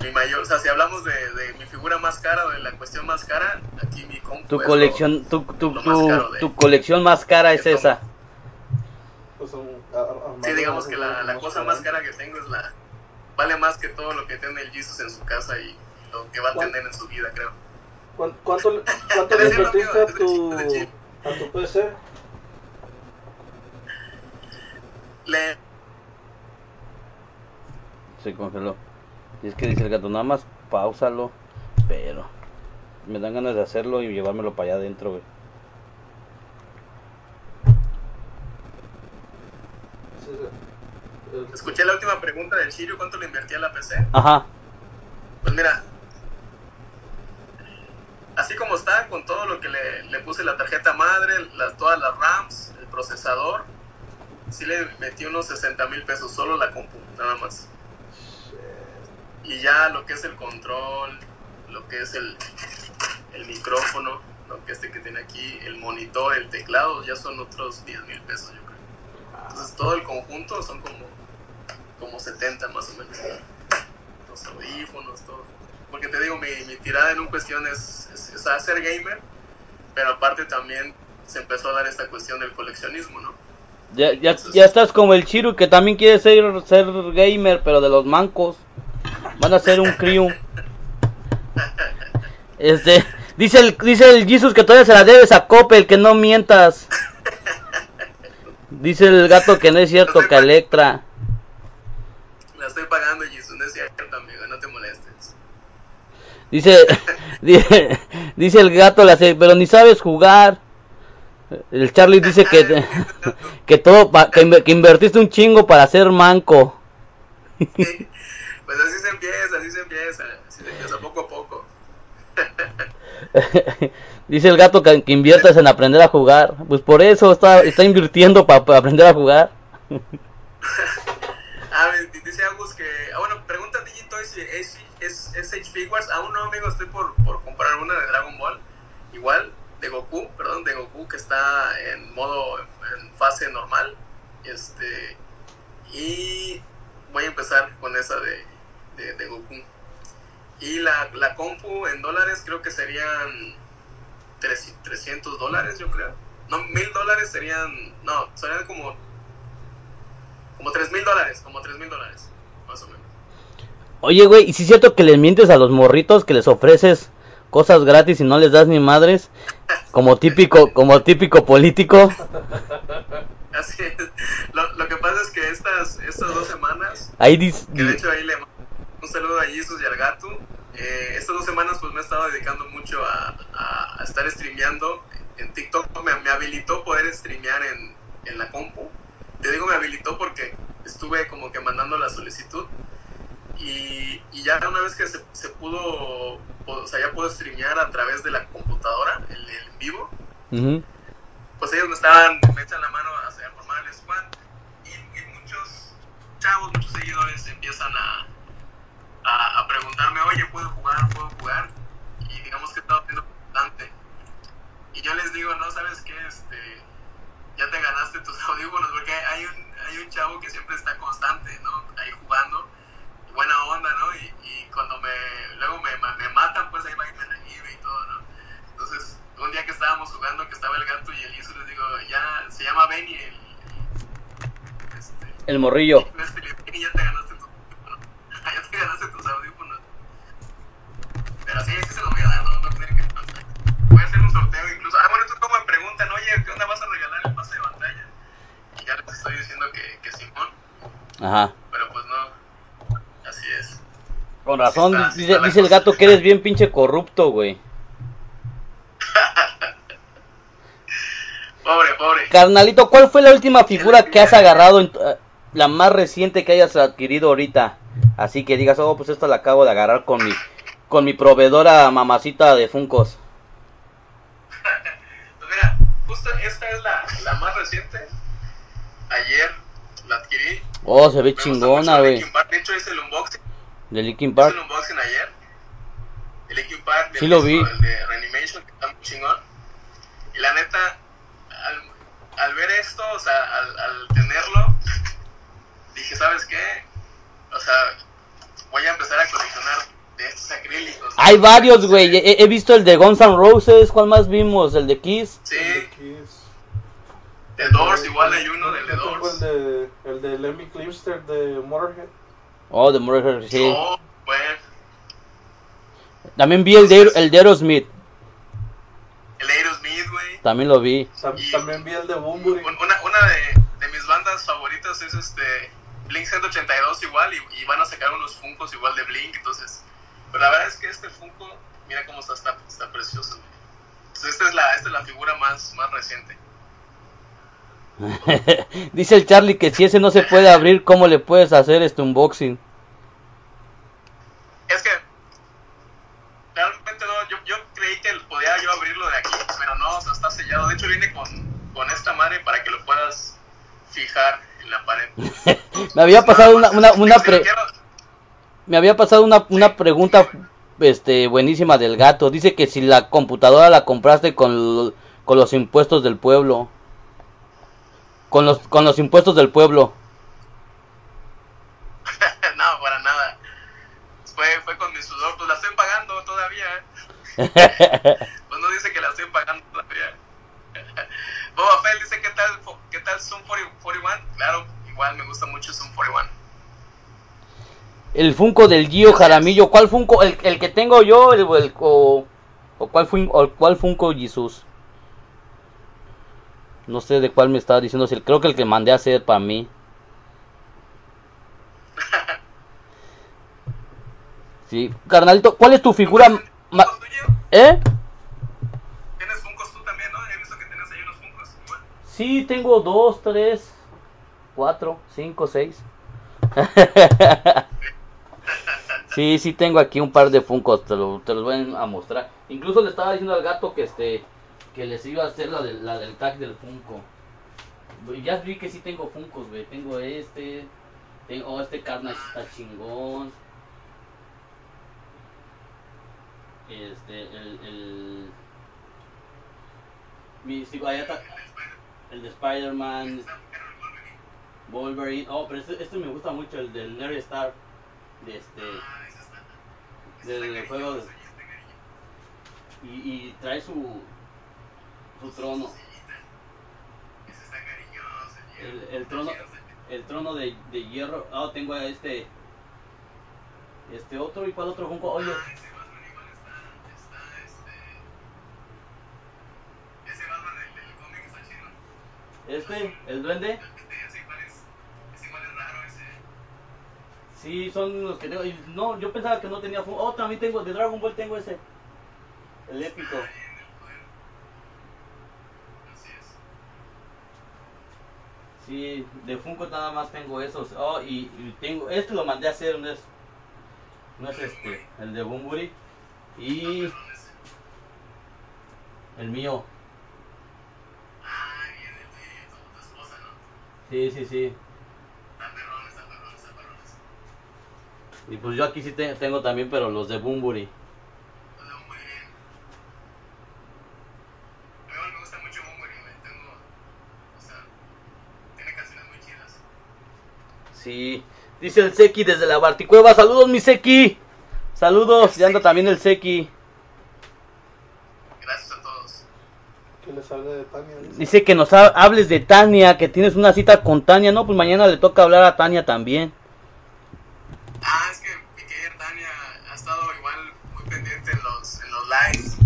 Mi mayor. O sea, si hablamos de, de mi figura más cara o de la cuestión más cara, aquí mi compu. Tu es colección, tu, tu, lo tu, más caro de- tu colección más cara es esa. pues, un- a- a- lo- Sí, digamos que la, cosa más cara que tengo es la. Vale más que todo lo que tiene el Jesus en su casa y lo que va a tener en su vida, creo. ¿Cuán- ¿Cuánto, le- cuánto le invertiste a tu, a tu PC? Le, Se congeló. Y es que dice el gato, nada más pausalo. Pero me dan ganas de hacerlo y llevármelo para allá adentro, güey. Escuché la última pregunta del Shirio: ¿cuánto le invertí a la PC? Ajá. Pues mira, así como está, con todo lo que le, le puse la tarjeta madre, las, todas las RAMs, el procesador, sí le metí unos 60 mil pesos, solo la compu, nada más. Y ya lo que es el control, lo que es el, el micrófono, lo que este que tiene aquí, el monitor, el teclado, ya son otros 10 mil pesos, yo creo. Entonces todo el conjunto son como, como 70 más o menos los audífonos, todo. Porque te digo, mi, mi tirada en un cuestión es, es, ser gamer, pero aparte también se empezó a dar esta cuestión del coleccionismo, ¿no? Ya, ya, ya estás como el Chiru que también quiere ser, ser gamer, pero de los mancos. Van a ser un crew. Este, dice el, dice el Jesus que todavía se la debes a Coppel, que no mientas. Dice el gato que no es cierto, que Electra. La estoy pagando, Jesus, no es cierto, amigo, no te molestes. Dice, dice, dice el gato, la pero ni sabes jugar. El Charlie dice que, que todo, que, que invertiste un chingo para ser manco. Pues así se empieza, así se empieza, así se empieza poco a poco. Dice el gato que, que inviertas en aprender a jugar. Pues por eso está, está invirtiendo para aprender a jugar. Ah, dice Agus que. Ah, bueno, pregunta a Digitoy si es, es, es H Figures. Aún no, amigo, estoy por, por comprar una de Dragon Ball. Igual, de Goku, perdón, de Goku que está en modo, en fase normal. Este. Y voy a empezar con esa de, de, de Goku. Y la, la compu en dólares creo que serían tres- 300 dólares, yo creo. no, mil dólares serían, no, serían como, como tres mil dólares, como tres mil dólares, más o menos. Oye, güey, ¿y si es cierto que les mientes a los morritos que les ofreces cosas gratis y no les das ni madres? Como típico, como típico político. Así es. Lo, lo que pasa es que estas, estas dos semanas, Ahí dice... que de hecho ahí le un saludo a Jesus y al gato, eh, estas dos semanas pues me he estado dedicando mucho a, a- a estar streameando. En TikTok, me, me habilitó poder streamear en, en la compu. Te digo me habilitó porque estuve como que mandando la solicitud. Y, y ya una vez que se, se pudo, o sea, ya puedo streamear a través de la computadora, el, el vivo, pues ellos me estaban, me echan la mano a formar el squad. Y, y muchos chavos, muchos seguidores empiezan a, a, a preguntarme, oye, ¿puedo jugar? ¿Puedo jugar? Y digamos que he estado haciendo bastante. Y yo les digo, no, ¿sabes qué? Este, ya te ganaste tus audífonos porque hay un, hay un chavo que siempre está constante, ¿no? Ahí jugando, buena onda, ¿no? Y, y cuando me, luego me, me matan, pues ahí va y me revive y todo, ¿no? Entonces, un día que estábamos jugando, que estaba el gato y el Isu, les digo, ya, se llama Benny, el, este, El morrillo. este, Benny, ya te ganaste ya te ganaste tus audífonos. Pero sí, sí se los voy a dar, no, no tienen que pensar. Voy a hacer un sorteo incluso. Ah, bueno, esto como me preguntan, oye, ¿qué onda vas a regalar el pase de batalla? Y ya les estoy diciendo que, que Simón, Ajá. pero pues no, así es. Con razón, está, dice, el gato que eres bien pinche corrupto, güey. Pobre, pobre. Carnalito, ¿cuál fue la última figura que has agarrado, en tu- eh, la más reciente que hayas adquirido ahorita? Así que digas, oh, pues esta la acabo de agarrar con mi, con mi proveedora mamacita de Funcos. Pues mira, justo esta es la, la más reciente. Ayer la adquirí. Oh, se ve Me chingona, güey. De hecho, hice el unboxing. De Linkin Hice Park. el unboxing ayer. El Linkin Park. Sí lo vi. El de Reanimation, que está muy chingón. Y la neta, al, al ver esto, o sea, al, al tenerlo, dije, ¿sabes qué? O sea, voy a empezar a coleccionar de estos acrílicos. Hay varios, güey. He, he visto el de Guns N' Roses. ¿Cuál más vimos? El de Kiss. Sí, El de Kiss. de Doors, igual hay uno del de tengo Doors. El de, el de Lemmy Kilmister de Motorhead. Oh, de Motorhead, sí. Oh, bueno. También vi el de, el de Aerosmith. El Aerosmith, güey. También lo vi. Y- También vi el de. Un- Una, una de, de mis bandas favoritas es este Blink 182 igual y, y van a sacar unos Funkos igual de Blink, entonces... Pero la verdad es que este Funko, mira cómo está, está, está precioso. Entonces esta es la, esta es la figura más, más reciente. Dice el Charlie que si ese no se puede abrir, ¿cómo le puedes hacer este unboxing? Es que realmente no, yo, yo creí que podía yo abrirlo de aquí, pero no, o sea, está sellado. De hecho viene con, con esta madre para que lo puedas fijar la pared. Me había pasado una, una, una, pre- me había pasado una, una pregunta este buenísima del gato. Dice que si la computadora la compraste con, con los impuestos del pueblo. Con los, con los impuestos del pueblo. no, para nada. Fue, fue con mi sudor, pues la estoy pagando todavía. ¿eh? Pues no dice que la estoy pagando todavía. Boba Fett dice, ¿qué tal, tal Zoom 40 41? Claro, igual me gusta mucho Zoom 41. El Funko del Gio Jaramillo. ¿Cuál Funko? ¿El, el que tengo yo? El, el- o, o cuál, fun, o cuál Funko Jesus? No sé de cuál me estaba diciendo. si el- Creo que el que mandé a hacer para mí. Sí, carnalito, ¿cuál es tu figura? ¿Eh? ¿Tienes Funkos tú también, no? He visto que tienes ahí unos Funkos. igual. Sí, tengo dos, tres, cuatro, cinco, seis. sí, sí tengo aquí un par de Funkos, te, lo- te los voy a mostrar. Incluso le estaba diciendo al gato que este que les iba a hacer la, la del tag del Funko. Ya vi que sí tengo Funkos, güey. Tengo este, tengo oh, este Carnage está chingón. Este, el, el mi, sí, ahí está. El de Spider-Man, Wolverine. Oh, pero este, este me gusta mucho, el del Nerd Star. De este. Del juego. de- y, trae su. Su trono. El, el trono, el trono de, de hierro. Ah, tengo a este. Este otro. ¿Y cuál otro Funko? Oye, ese Batman igual está, está, este... Ese Batman del, del cómic está chido. Este, el duende. Sí, son los que tengo. No, yo pensaba que no tenía. Oh, también tengo. De Dragon Ball tengo ese. El épico. Sí, de Funko nada más tengo esos. Oh, y, tengo. Este lo mandé a hacer. No es, no es este. El de Bumburi. Y el mío. Sí, sí, sí. Está perrón, está perrón, está perrón ese. Y pues yo aquí sí te- tengo también, pero los de Bumburi. Lo de muy bien. A mí me gusta mucho Montgomery, güey. Tengo... O sea... Tiene canciones muy chidas. Sí. Dice el Seki desde la Barticueva. Saludos, mi Seki. Saludos. Ya anda también el Seki. Gracias a todos. Que les hable de Tania. Dice. Que nos ha- hables de Tania, que tienes una cita con Tania. No, pues mañana le toca hablar a Tania también. Ah, es que mi querida Tania ha estado igual muy pendiente en los, en los lives.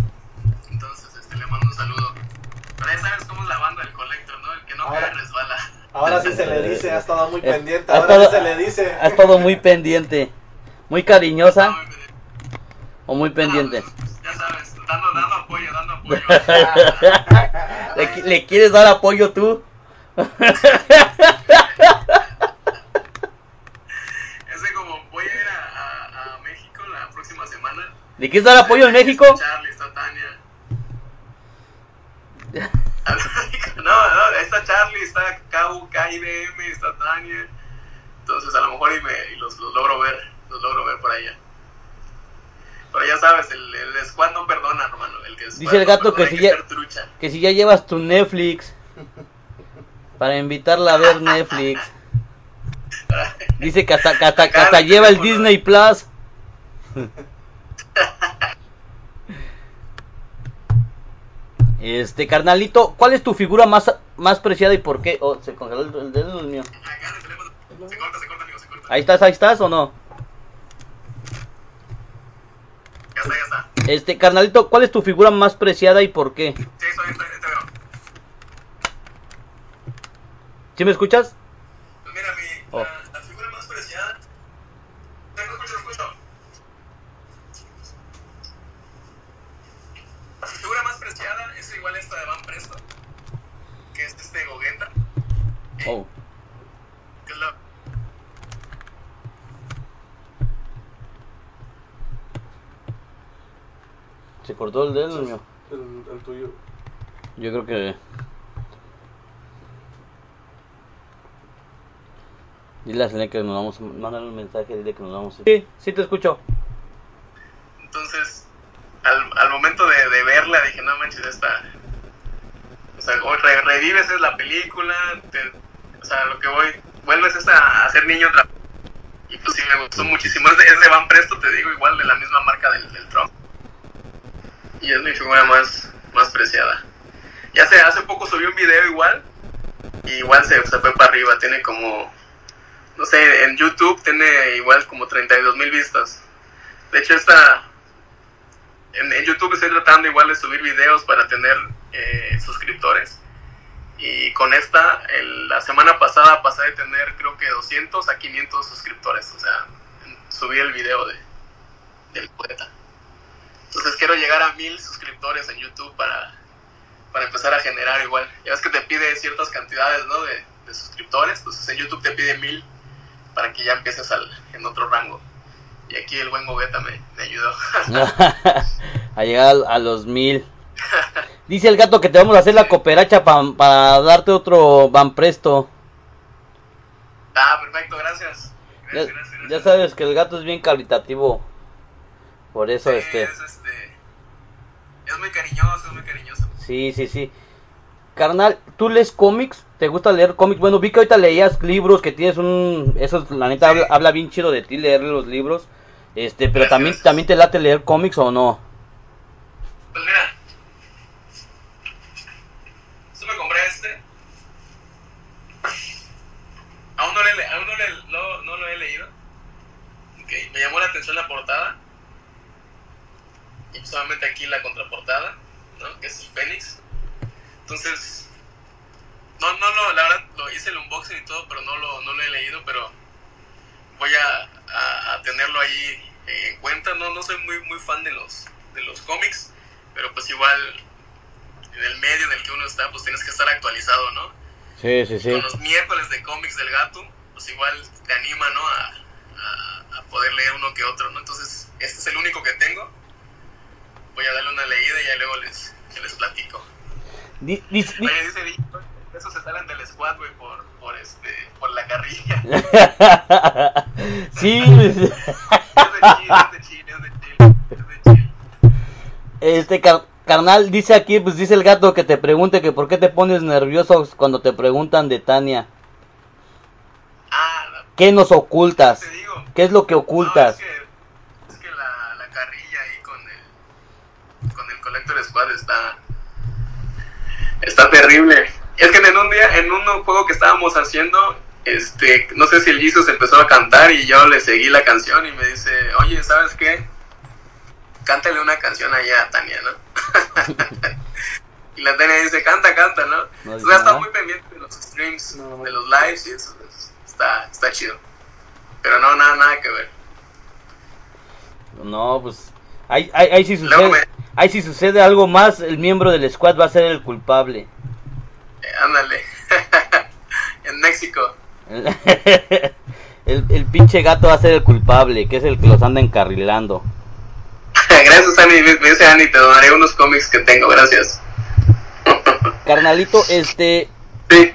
Entonces, este, le mando un saludo. Pero ya sabes cómo es la banda del Collector, ¿no? El que no Ahora- cae resbala. Ahora sí se le dice, ha estado muy Eh, pendiente. ha Ahora estado- sí se le dice. Ha estado muy pendiente. Muy cariñosa o muy pendiente. Ya sabes, dando, dando apoyo, dando apoyo. ¿Le, qui- le quieres dar apoyo tú? Ese como voy a ir a, a, a México la próxima semana. ¿Le quieres dar apoyo en México? Está Charlie, está Tania. no, no, está Charlie, está KU, KIDM, está Tania. Entonces a lo mejor y, me, y los, los logro ver, los logro ver por allá. Pero ya sabes, el, el squad no perdona, hermano. El que Dice el gato que si ya-. Que si ya llevas tu Netflix para invitarla a ver Netflix. Dice que hasta, que hasta, que hasta lleva el Disney Plus. Este, carnalito, ¿cuál es tu figura más, más preciada y por qué? Oh, se congeló el, el dedo el mío. Se corta, se corta, amigo, se corta. Ahí estás, ahí estás o no? Ya está, ya está. Este, carnalito, ¿cuál es tu figura más preciada y por qué? Sí, soy, estoy, te veo. ¿Sí me escuchas? Pues mira, mi, Oh. la, la figura más preciada. Tengo escucho, lo escucho. La figura más preciada es igual esta de Van Presto, que es este Gogeta, Oh. que es la. Se cortó el dedo el mío. El, el tuyo. Yo creo que. Dile a Selene que nos vamos a mandar un mensaje, dile que nos vamos a... Sí, sí te escucho. Entonces, al, al momento de, de verla, dije, no manches, esta. O sea, re- revives es la película, te- o sea, lo que voy, vuelves es a, a ser niño otra Y pues sí, me gustó muchísimo. Es de, es de Van Presto, te digo, igual de la misma marca del, del Trump. Y es mi figura más, más preciada. Ya hace, hace poco subí un video igual, y igual se, se fue para arriba, tiene como, no sé, en YouTube tiene igual como 32 mil vistas. De hecho, esta, en, en YouTube estoy tratando igual de subir videos para tener eh, suscriptores. Y con esta, el- la semana pasada pasé de tener creo que 200 a 500 suscriptores. O sea, subí el video de, del poeta. Entonces quiero llegar a mil suscriptores en YouTube para, para empezar a generar igual. Ya ves que te pide ciertas cantidades ¿no? de, de suscriptores. Entonces en YouTube te pide mil para que ya empieces al, en otro rango. Y aquí el buen Gogeta me, me ayudó. a llegar a, los mil. Dice el gato que te vamos a hacer la cooperacha pa- para darte otro van presto. ah, perfecto, gracias. Ya, Gracias, gracias, ya gracias. sabes que el gato es bien caritativo. Por eso, Sí, este. Es, este, es muy cariñoso, es muy cariñoso. Sí, sí, sí. Carnal, ¿tú lees cómics? ¿Te gusta leer cómics? Bueno, vi que ahorita leías libros, que tienes un... Eso, la neta, Sí. habla, habla bien chido de ti, leer los libros. Este, pero Gracias, también, también te late leer cómics o no. Pues mira, yo me compré este. está en la portada. Y pues solamente aquí la contraportada, ¿no? Que es el Fénix. Entonces, no, no lo, la verdad, lo hice el unboxing y todo, pero no lo, no lo he leído, pero voy a, a, a tenerlo ahí en cuenta. No, no soy muy, muy fan de los, de los cómics, pero pues igual en el medio en el que uno está, pues tienes que estar actualizado, ¿no? Sí, sí, sí. Con los miércoles de cómics del gato, pues igual te anima, ¿no? A, a, a poder leer uno que otro, ¿no? Entonces, este es el único que tengo. Voy a darle una leída y ya luego les, les platico. Di- di- di- Oye, dice Víctor, esos se salen del squad, güey, por, por, este, por la carrilla. sí, es de chill, es de chill, es de chill, es de chill. este car- carnal dice aquí, pues dice el gato que te pregunte que por qué te pones nervioso cuando te preguntan de Tania. Ah, la- ¿Qué nos ocultas? te digo. ¿Qué es lo que No, ocultas? es que, es que la, la carrilla ahí con el, con el Collector Squad está, está terrible. Es que en un día, en un juego que estábamos haciendo, este, no sé si el Jesus empezó a cantar y yo le seguí la canción y me dice, oye, ¿sabes qué? Cántale una canción allá a Tania, ¿no? y la Tania dice, canta, canta, ¿no? No sea, está muy pendiente de los streams, No, no. de los lives y eso, es- está, está chido. Pero no, nada, nada que ver. No, pues ahí, ahí, ahí Luego sucede, me- ahí si sucede algo más, el miembro del squad va a ser el culpable. Eh, ándale. en México. el, el pinche gato va a ser el culpable, que es el que los anda encarrilando. gracias, Ani. Me, dice Ani, te donaré unos cómics que tengo, gracias. Carnalito, este, Sí.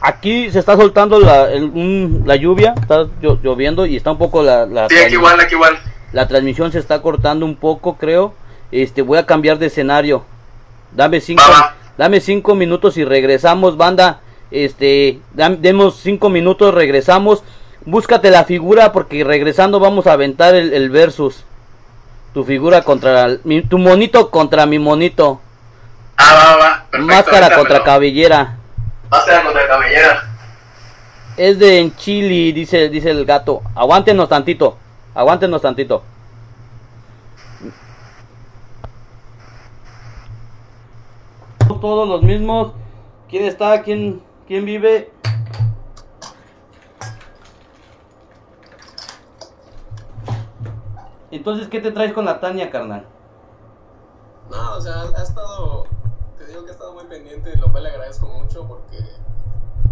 aquí se está soltando la, el- un- la lluvia, está llo- lloviendo y está un poco la, la, Sí, aquí igual, aquí igual. la transmisión se está cortando un poco, creo. Este, voy a cambiar de escenario. Dame cinco, dame cinco minutos y regresamos, banda. Este, dam- demos cinco minutos, regresamos. Búscate la figura porque regresando vamos a aventar el, el versus. Tu figura contra mi- tu monito contra mi monito. Ah, va, va. Perfecto, Máscara contra cabellera. Máscara contra cabellera. Es de en Chile, dice, dice el gato. Aguántenos tantito. Aguántenos tantito. Todos los mismos. ¿Quién está? ¿Quién, quién vive? Entonces, ¿qué te traes con la Tania, carnal? No, o sea, ha estado. Te digo que ha estado muy pendiente, lo cual le agradezco mucho porque,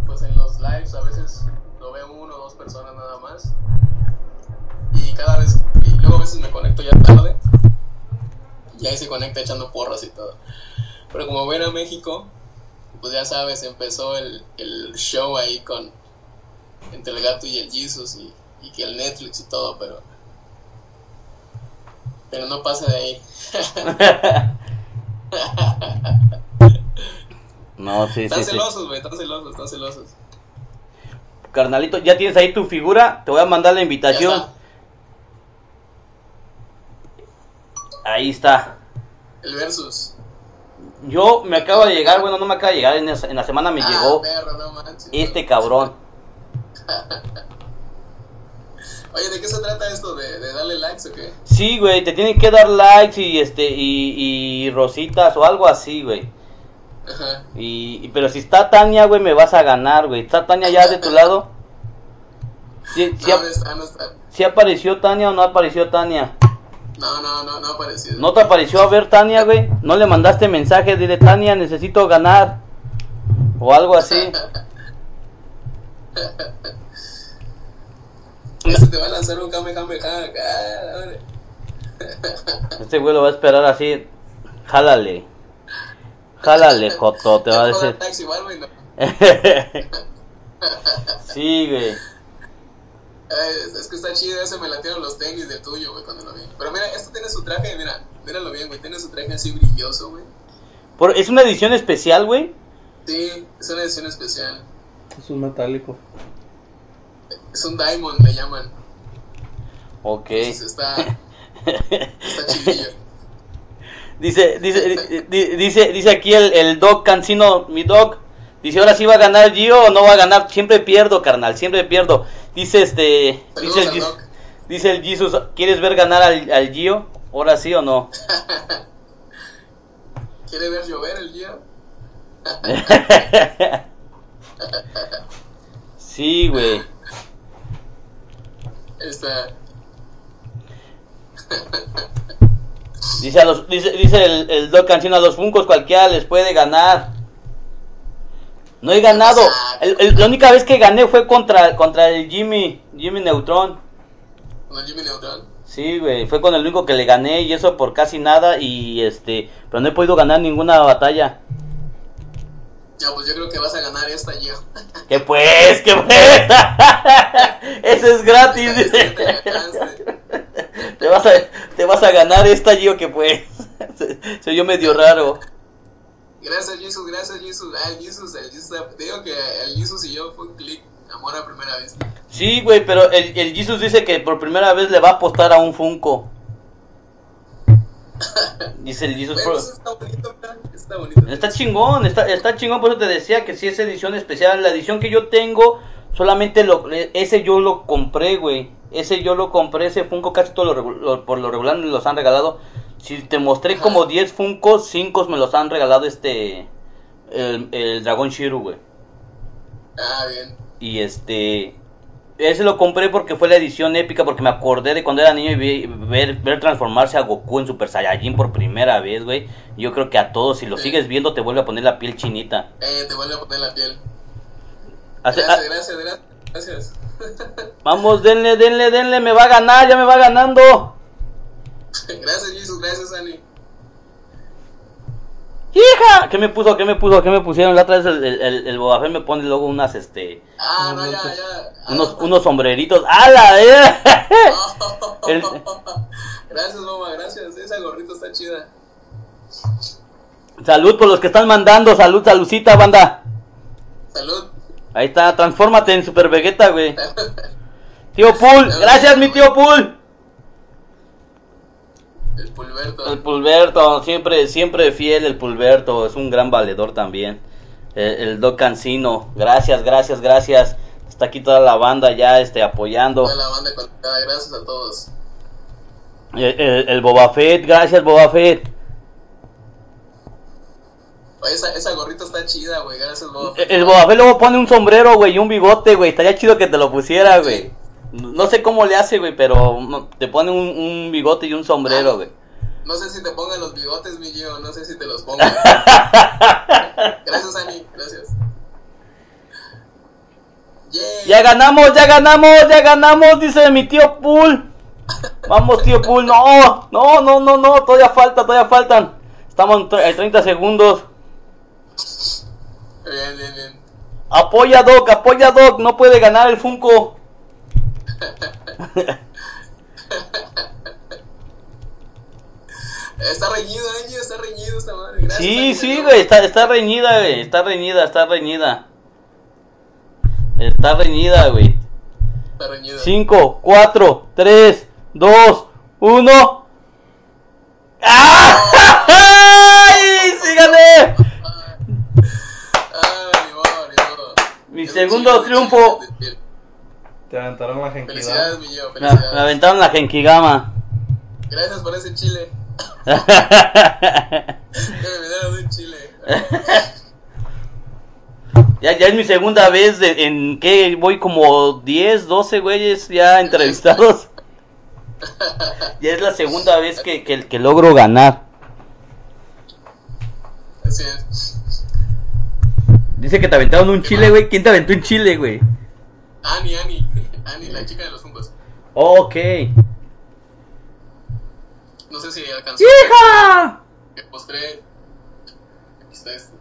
pues en los lives a veces lo veo uno o dos personas nada más. Y cada vez. Y luego a veces me conecto ya tarde. Y ahí se conecta echando porras y todo. Pero como ven a México, pues ya sabes, empezó el, el show ahí con. Entre el gato y el Jesus y, y que el Netflix y todo, pero. Pero no pasa de ahí. No, sí, Están sí, celosos, güey, están celosos, están celosos. Carnalito, ya tienes ahí tu figura. Te voy a mandar la Ya invitación. está. Ahí está. El versus. Yo me acaba de llegar, bueno, no me acaba de llegar, en, esa- en la semana me ah, llegó perro, no manches. este cabrón. Oye, ¿de qué se trata esto? ¿De, de darle likes o qué? Sí, güey, te tienen que dar likes y este y, y rositas o algo así, güey. Ajá. Y, y- pero si está Tania, güey, me vas a ganar, güey. ¿Está Tania ya de tu lado? ¿Sí, sí No, ap- no está, no está. sí apareció Tania o no apareció Tania? No, no, no, no ha aparecido. ¿No te apareció a ver Tania, güey? ¿No le mandaste mensaje? Dile, Tania, necesito ganar. O algo así. Ese te va a lanzar un Kamehameha. Hombre. Este güey lo va a esperar así. Jálale. Jálale, Joto, te va a decir. sí, güey. Ay, es, que está chido, ese me latieron los tenis del tuyo, güey, cuando lo vi. Pero mira, esto tiene su traje, mira, míralo bien, güey, tiene su traje así brilloso, güey. Por- es una edición especial, güey. Sí, es una edición especial. Es un metálico. Es un diamond, le llaman. Ok. Entonces está, está chidillo. Dice, dice, di- di- dice, dice aquí el, el Doc Cancino, mi Doc. Dice, ahora sí va a ganar Gio o no va a ganar. Siempre pierdo, carnal, siempre pierdo. Dice este, dice el, Gis- Doc. Dice el Jesus, ¿quieres ver ganar al, al Gio? ¿Ahora sí o no? ¿Quiere ver llover el día? sí, güey. Está. Dice, a los, dice, dice el, el Doc Cancino, a los Funcos cualquiera les puede ganar. No he ganado. El- el- la única vez que gané fue contra, contra el Jimmy, Jimmy Neutron. ¿Con el Jimmy Neutral? Sí, güey, fue con el único que le gané y eso por casi nada y este, pero no he podido ganar ninguna batalla. Ya, pues yo creo que vas a ganar esta, Gio. ¿Qué pues? ¿Qué pues? Eso es gratis. Te. Te vas a, te vas a ganar esta Gio que pues. Soy yo medio raro. Gracias, Jesus, gracias, Jesus. Ah, el Jesus, el Jesus. Te digo que el Jesus y yo fue un clic, amor a primera vista. Sí, güey, pero el, el Jesus dice que por primera vez le va a apostar a un Funko. Dice el Jesus. Pro- está bonito, está bonito. Está chingón, está, está chingón, por eso te decía que si es edición especial, la edición que yo tengo, solamente lo, ese yo lo compré, güey. Ese yo lo compré, ese Funko casi todo lo, lo- por lo regular los han regalado. Si te mostré Ajá. como 10 Funkos, 5 me los han regalado este, el, el Dragón Shiru, güey. Ah, bien. Y este, ese lo compré porque fue la edición épica, porque me acordé de cuando era niño y vi- ver, ver transformarse a Goku en Super Saiyajin por primera vez, güey. Yo creo que a todos, si lo Sí. sigues viendo, te vuelve a poner la piel chinita. Eh, te vuelve a poner la piel. Hace- Gracias, ah, gracias, gracias. Gracias. vamos, denle, denle, denle, me va a ganar, ya me va ganando. Gracias, Jesus, gracias, Ani. ¡Hija! ¿Qué me puso? ¿Qué me puso? ¿Qué me pusieron? La otra vez el, el, el, el Boba Fett me pone luego unas, este, Ah, no, ya, ya. unos, unos sombreritos. ¡Hala! El- Gracias, mamá, gracias. Esa gorrita está chida. Salud por los que están mandando, salud, saludcita, banda. Salud. Ahí está, transfórmate en Super Vegeta, güey. Tío Pool, gracias mi tío Pool. El Pulverto. El Pulverto, siempre, siempre fiel el Pulverto, es un gran valedor también. El, el Doc Cancino, gracias, gracias, gracias. Está aquí toda la banda ya este, apoyando. Toda la banda conectada. Gracias a todos. El, el, el Boba Fett, gracias Boba Fett. Esa, esa gorrita está chida, güey. Gracias, Boba. El, el Boba Fett luego pone un sombrero, güey, y un bigote, güey. Estaría chido que te lo pusiera, güey. No sé cómo le hace, güey, pero te pone un, un bigote y un sombrero, güey. No sé si te pongan los bigotes, mi Gio. No sé si te los pongan. gracias, Ani. Gracias. Ya ganamos, ya ganamos, ya ganamos, dice mi tío Pool. Vamos, tío Pool. No, no, no, no, no, todavía falta, todavía faltan. Estamos en 30 segundos. Bien, bien, bien. Apoya Doc, apoya Doc, no puede ganar el Funko. Está reñido, Angie. Está reñido esta madre. Gracias, Sí, Ani, sí, güey, está, está reñida, güey, está reñida, está reñida. Está reñida, güey. Está reñido. 5, 4, 3, 2, 1. ¡Ay! ¡Sí gané! Mi un segundo triunfo. Te aventaron la Felicidades, genkidama. mi Gio. Me, me Felicidades. aventaron la Genkigama. Gracias por ese chile. Me un chile. ya, ya es mi segunda vez de- en que voy como 10, 12 güeyes ya entrevistados. ya es la segunda vez que, que, que logro ganar. Así es. Dice que te aventaron un chile, güey. ¿Quién te aventó un chile, güey? Ani, Ani. Ani, la chica de los fungos. Ok. No sé si alcanzó. ¡Hija! Que postré. Aquí está esto.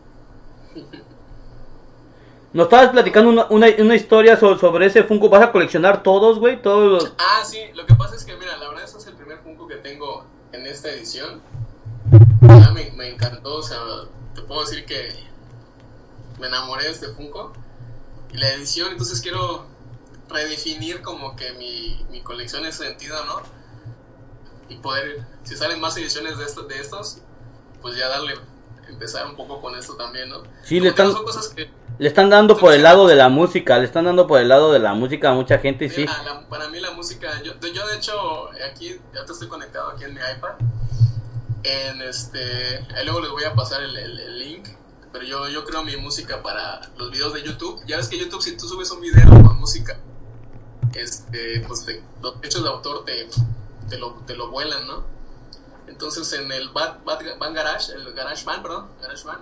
Nos estabas platicando una, una, una historia so- sobre ese Funko. ¿Vas a coleccionar todos, güey? Todos los... Ah, sí, lo que pasa es que, mira, la verdad, este es el primer Funko que tengo en esta edición. Ya me, me encantó, o sea, te puedo decir que me enamoré de este Funko. Y la edición, entonces quiero redefinir como que mi, mi colección en ese sentido, ¿no? Y poder, si salen más ediciones de, estos de estos, pues ya darle, empezar un poco con esto también, ¿no? Sí, le Como están- son cosas que, Le están dando por el lado de la música, le están dando por el lado de la música a mucha gente sí. La- para mí la música, yo, yo de hecho aquí, ya te estoy conectado aquí en mi iPad. En este, ahí luego les voy a pasar el, el- el link. Pero yo, yo creo mi música para los videos de YouTube. Ya ves que YouTube si tú subes un video con música, este, pues te- los derechos de autor te, te, lo, te lo vuelan, ¿no? Entonces en el Bad, Bad, Garage, el Garage Band, perdón, Garage Band,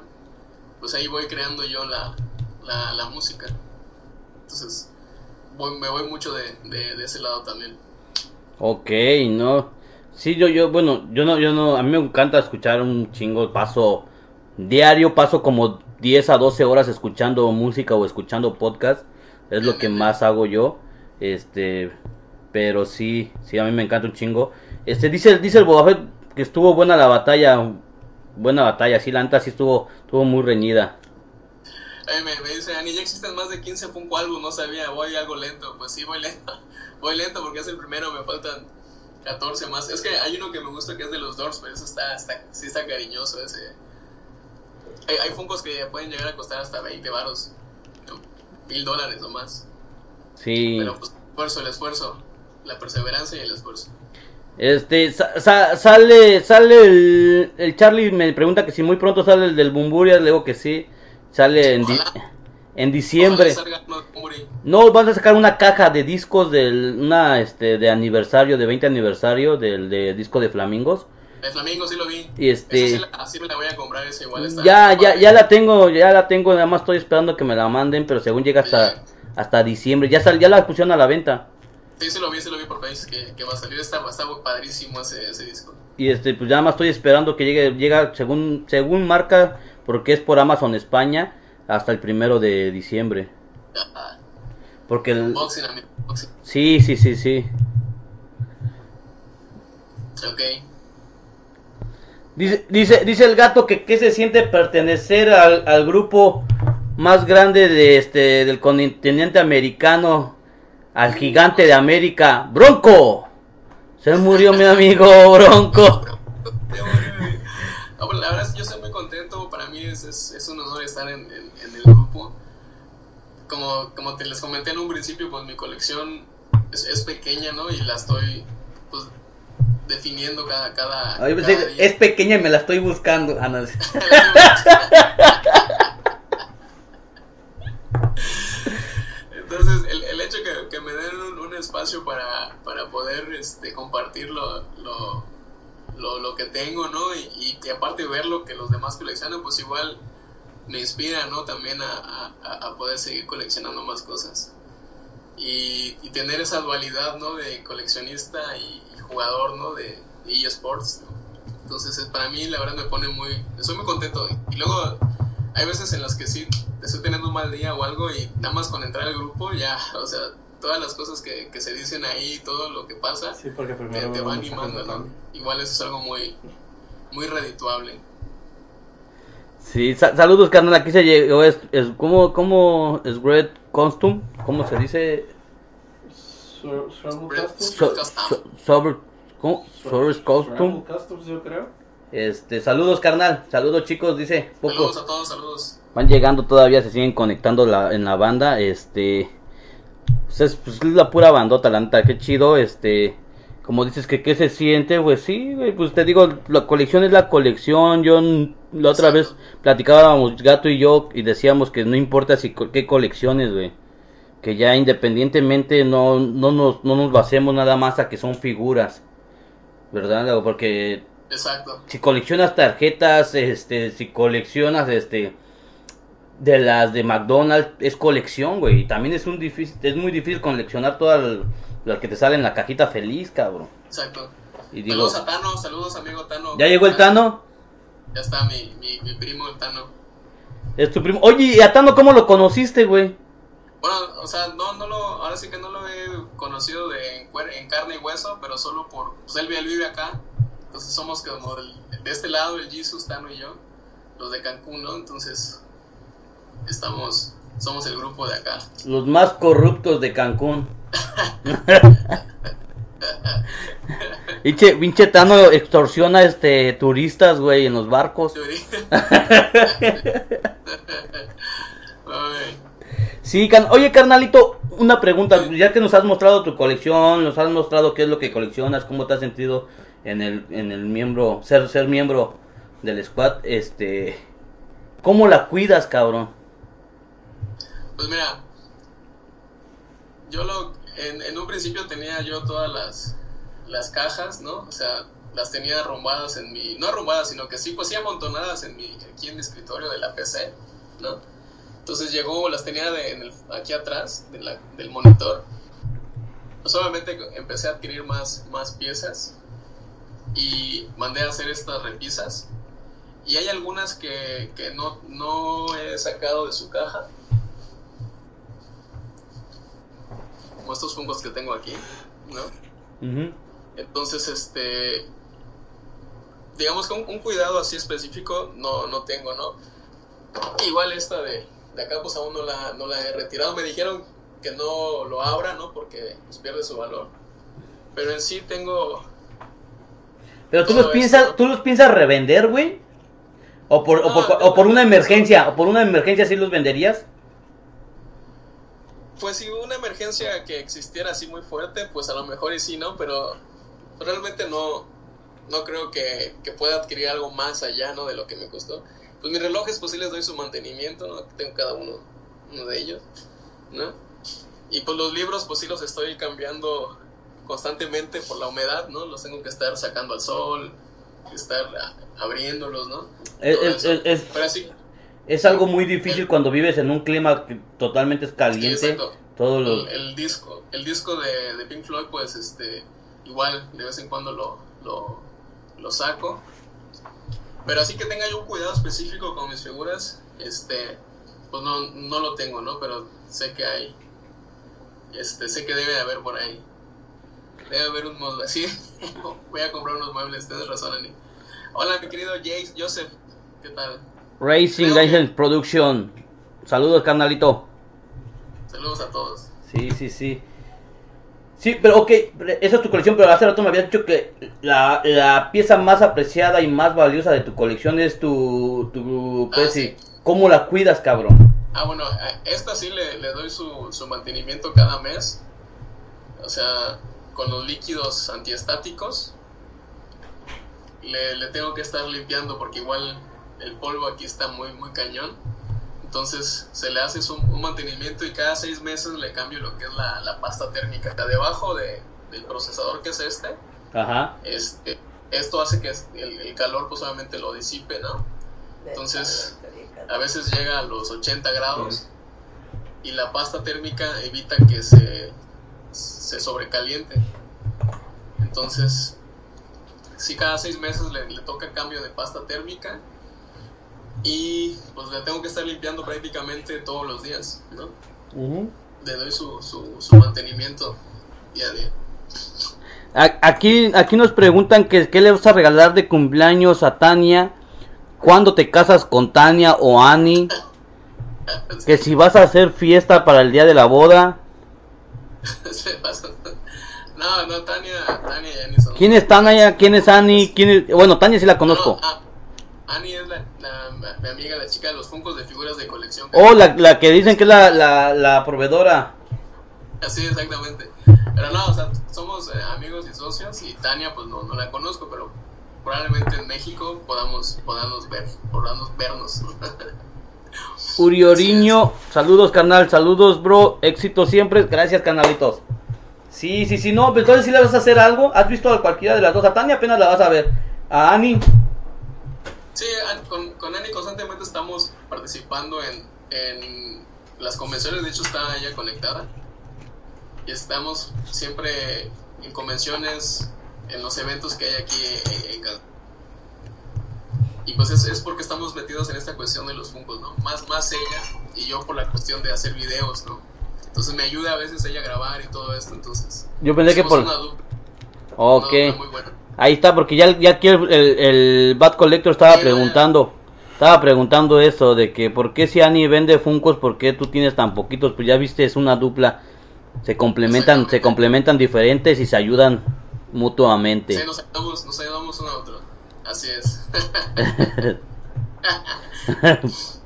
pues ahí voy creando yo la, la, la música. Entonces voy- me voy mucho de, de, de ese lado también. Ok, no. Sí, yo, yo, bueno, yo no, yo no, a mí me encanta escuchar un chingo, paso diario, paso como 10 a 12 horas escuchando música o escuchando podcast, es lo que más hago yo, este, pero sí, sí, a mí me encanta un chingo. Este, dice, dice el Boba que estuvo buena la batalla, buena batalla, sí, la neta sí estuvo, estuvo muy reñida. Eh, me, dice, Ani, ya existen más de 15 Funko álbum, no sabía, voy algo lento. Pues sí, voy lento. Voy lento porque es el primero, me faltan 14 más. Es que hay uno que me gusta que es de los Doors, pero eso está, está, sí está cariñoso ese. Hay, hay Funkos que pueden llegar a costar hasta 20 varos, mil dólares o más. Sí. Pero pues, esfuerzo, el esfuerzo, la perseverancia y el esfuerzo. Este, sa- sa- sale, sale el, el Charlie me pregunta que si muy pronto sale el del Bumburia, le digo que sí, sale en, di- en diciembre. De. No, van a sacar una caja de discos del, una, este, de aniversario, de 20 aniversario del de disco de Flamingos. El Flamingo sí lo vi. Y este- Ese sí, la, sí me la voy a comprar, ese igual está. Ya, ya, ya la tengo, ya la tengo, nada más estoy esperando que me la manden, pero según llega hasta, hasta diciembre, ya sal, ya la pusieron a la venta. Sí, sí lo vi, sí lo vi por Facebook que, que va a salir. Está, está padrísimo ese, ese disco. Y este, pues nada más estoy esperando que llegue, llega según, según marca, porque es por Amazon España, hasta el primero de diciembre. Porque el, Unboxing, amigo. Unboxing. sí, sí, sí, sí. Ok. Dice, dice, dice el gato que qué se siente pertenecer al, al grupo más grande de este del continente americano, al gigante de América, Bronco. Se murió mi amigo Bronco. No, la verdad es que yo estoy muy contento. Para mí es, es, es un honor estar en, en- en el grupo. Como, como te les comenté en un principio, pues mi colección es, es pequeña, ¿no? Y la estoy pues definiendo cada, cada, Ay, cada pensé, día. es pequeña y me la estoy buscando. Ah, no. Entonces, el, el hecho que, que me den un, un espacio para, para poder este, compartir lo, lo, lo, lo que tengo, ¿no? Y, y, aparte ver lo que los demás coleccionan, pues igual me inspira, ¿no? También a, a, a poder seguir coleccionando más cosas. Y, y tener esa dualidad, ¿no? De coleccionista y, y jugador, ¿no? De, de eSports, ¿no? Entonces, es- para mí, la verdad, me pone muy... Estoy muy contento. Y luego, hay veces en las que sí estoy teniendo un mal día o algo y nada más con entrar al grupo ya, o sea, todas las cosas que, que se dicen ahí, todo lo que pasa, Sí, porque te, primero te va animando. Igual eso es algo muy, muy redituable. Sí, sa- saludos carnal, aquí se llegó, es, es ¿cómo, cómo es Red Costume? ¿Cómo se dice? Yo creo. Este, saludos carnal, saludos chicos, dice, poco. Saludos a todos, saludos. Van llegando todavía, se siguen conectando la, en la banda, este... Pues es, pues es la pura bandota, la neta, qué chido, este... Como dices que qué se siente, pues sí, güey, pues te digo, la colección es la colección, yo la otra vez platicábamos Gato y yo y decíamos que no importa si qué colecciones, güey. Que ya independientemente no, no, nos, no nos basemos nada más a que son figuras, ¿verdad? Porque Exacto. si coleccionas tarjetas, este, si coleccionas, este, de las de McDonald's, es colección, güey. Y también es un difícil, es muy difícil coleccionar todas las que te salen en la cajita feliz, cabrón. Exacto. Y digo, Saludos a Tano, saludos amigo Tano. ¿ya llegó el Tano? Ya está mi, mi, mi primo el Tano. Es tu primo. Oye, ¿y a Tano cómo lo conociste, güey? Bueno, o sea, no, no lo, ahora sí que no lo he conocido de, en, carne y hueso, pero solo por, pues él, él vive acá, entonces somos como del- de este lado, el Jesus, Tano y yo, los de Cancún, ¿no? Entonces, estamos, somos el grupo de acá. Los más corruptos de Cancún. Pinche, pinche Tano extorsiona este turistas, güey, en los barcos. Sí, can- oye carnalito, una pregunta, ya que nos has mostrado tu colección, nos has mostrado qué es lo que coleccionas, cómo te has sentido en el, en el miembro, ser, ser miembro del squad, este, ¿cómo la cuidas, cabrón? Pues mira, yo lo, en, en un principio tenía yo todas las, las cajas, ¿no? O sea, las tenía arrumbadas en mi, no arrumbadas, sino que sí, pues sí amontonadas en mi, aquí en mi escritorio de la PC, ¿no? Entonces llegó, las tenía de, en el, aquí atrás de la- del monitor. Pues obviamente empecé a adquirir más, más piezas y mandé a hacer estas repisas. Y hay algunas que, que no, no he sacado de su caja, como estos fungos que tengo aquí, ¿no? Entonces, este, digamos que un, un cuidado así específico no, no tengo, ¿no? Igual esta de, de acá, pues aún no la, no la he retirado. Me dijeron que no lo abra, ¿no? Porque pues, pierde su valor. Pero en sí tengo, Pero tú los piensas, tú los piensas revender, güey, o por, o por, o por una emergencia, o por una emergencia sí los venderías. pues si una emergencia que existiera así muy fuerte, pues a lo mejor y sí, ¿no? Pero realmente no, no creo que, que pueda adquirir algo más allá, ¿no? De lo que me costó. Pues mis relojes, pues sí les doy su mantenimiento, ¿no? Tengo cada uno, uno de ellos, ¿no? Y pues los libros, pues sí los estoy cambiando constantemente por la humedad, ¿no? Los tengo que estar sacando al sol, estar abriéndolos, ¿no? Es, Todo es- es- Pero sí, es algo muy difícil cuando vives en un clima que totalmente es sí, caliente. exacto. Todos los... el, el disco el disco de, de Pink Floyd pues este igual de vez en cuando lo, lo, lo saco pero así que tenga yo un cuidado específico con mis figuras este pues no, no lo tengo no pero sé que hay este sé que debe de haber por ahí debe haber un mueble sí voy a comprar unos muebles tienes razón Ani hola mi querido Jace Joseph qué tal Racing Creo que- Angels Production. Saludos, carnalito. saludos a todos Sí, sí, sí. Sí, pero ok, esa es tu colección, pero hace rato me habías dicho que la, la pieza más apreciada y más valiosa de tu colección es tu, tu Ah, pues, sí. ¿Cómo la cuidas, cabrón? Ah, bueno, a esta sí le, le doy su, su mantenimiento cada mes. O sea, con los líquidos antiestáticos. Le, le tengo que estar limpiando porque igual el polvo aquí está muy, muy cañón. Entonces se le hace un mantenimiento y cada seis meses le cambio lo que es la, la pasta térmica. Debajo de, del procesador que es este, Ajá. este, esto hace que el, el calor pues obviamente lo disipe, ¿no? Entonces, a veces llega a los 80 grados y la pasta térmica evita que se, se sobrecaliente. Entonces, si cada seis meses le, le toca cambio de pasta térmica y pues le tengo que estar limpiando prácticamente todos los días, ¿no? Le doy su, su, su mantenimiento día a día. Aquí, aquí nos preguntan que qué le vas a regalar de cumpleaños a Tania, cuándo te casas con Tania o Ani, que si vas a hacer fiesta para el día de la boda. Se. No, no, Tania, Tania ya ni son. ¿Quién es Tania? ¿Quién es Ani? ¿Quién es- Bueno, Tania sí la conozco. No, ah, Ani es la, la- mi amiga, la chica de los funcos de figuras de colección. Oh, la, la que dicen que es la, la, la proveedora. Así, exactamente. Pero no, o sea, somos eh, amigos y socios y Tania, pues no, no la conozco, pero probablemente en México podamos, podamos ver, podamos vernos. Urioriño, saludos carnal, saludos bro, éxito siempre, gracias canalitos. Sí, sí, sí, no, pues entonces si le vas a hacer algo, has visto a cualquiera de las dos, a Tania apenas la vas a ver, a Ani, Sí, con, con Ani constantemente estamos participando en, en las convenciones, de hecho está ella conectada. Y estamos siempre en convenciones, en los eventos que hay aquí en, en Y pues es, es porque estamos metidos en esta cuestión de los Funkos, ¿no? Más, más ella y yo por la cuestión de hacer videos, ¿no? Entonces me ayuda a veces ella a grabar y todo esto, entonces... yo pensé que por... una dupla, Ok, dupla muy buena. Ahí está, porque ya, ya aquí el, el, el Bad Collector estaba preguntando, estaba preguntando eso, de que por qué si Ani vende Funcos, por qué tú tienes tan poquitos, pues ya viste, es una dupla, se complementan, se complementan diferentes y se ayudan mutuamente. Sí, nos ayudamos, nos ayudamos uno a otro. Así es.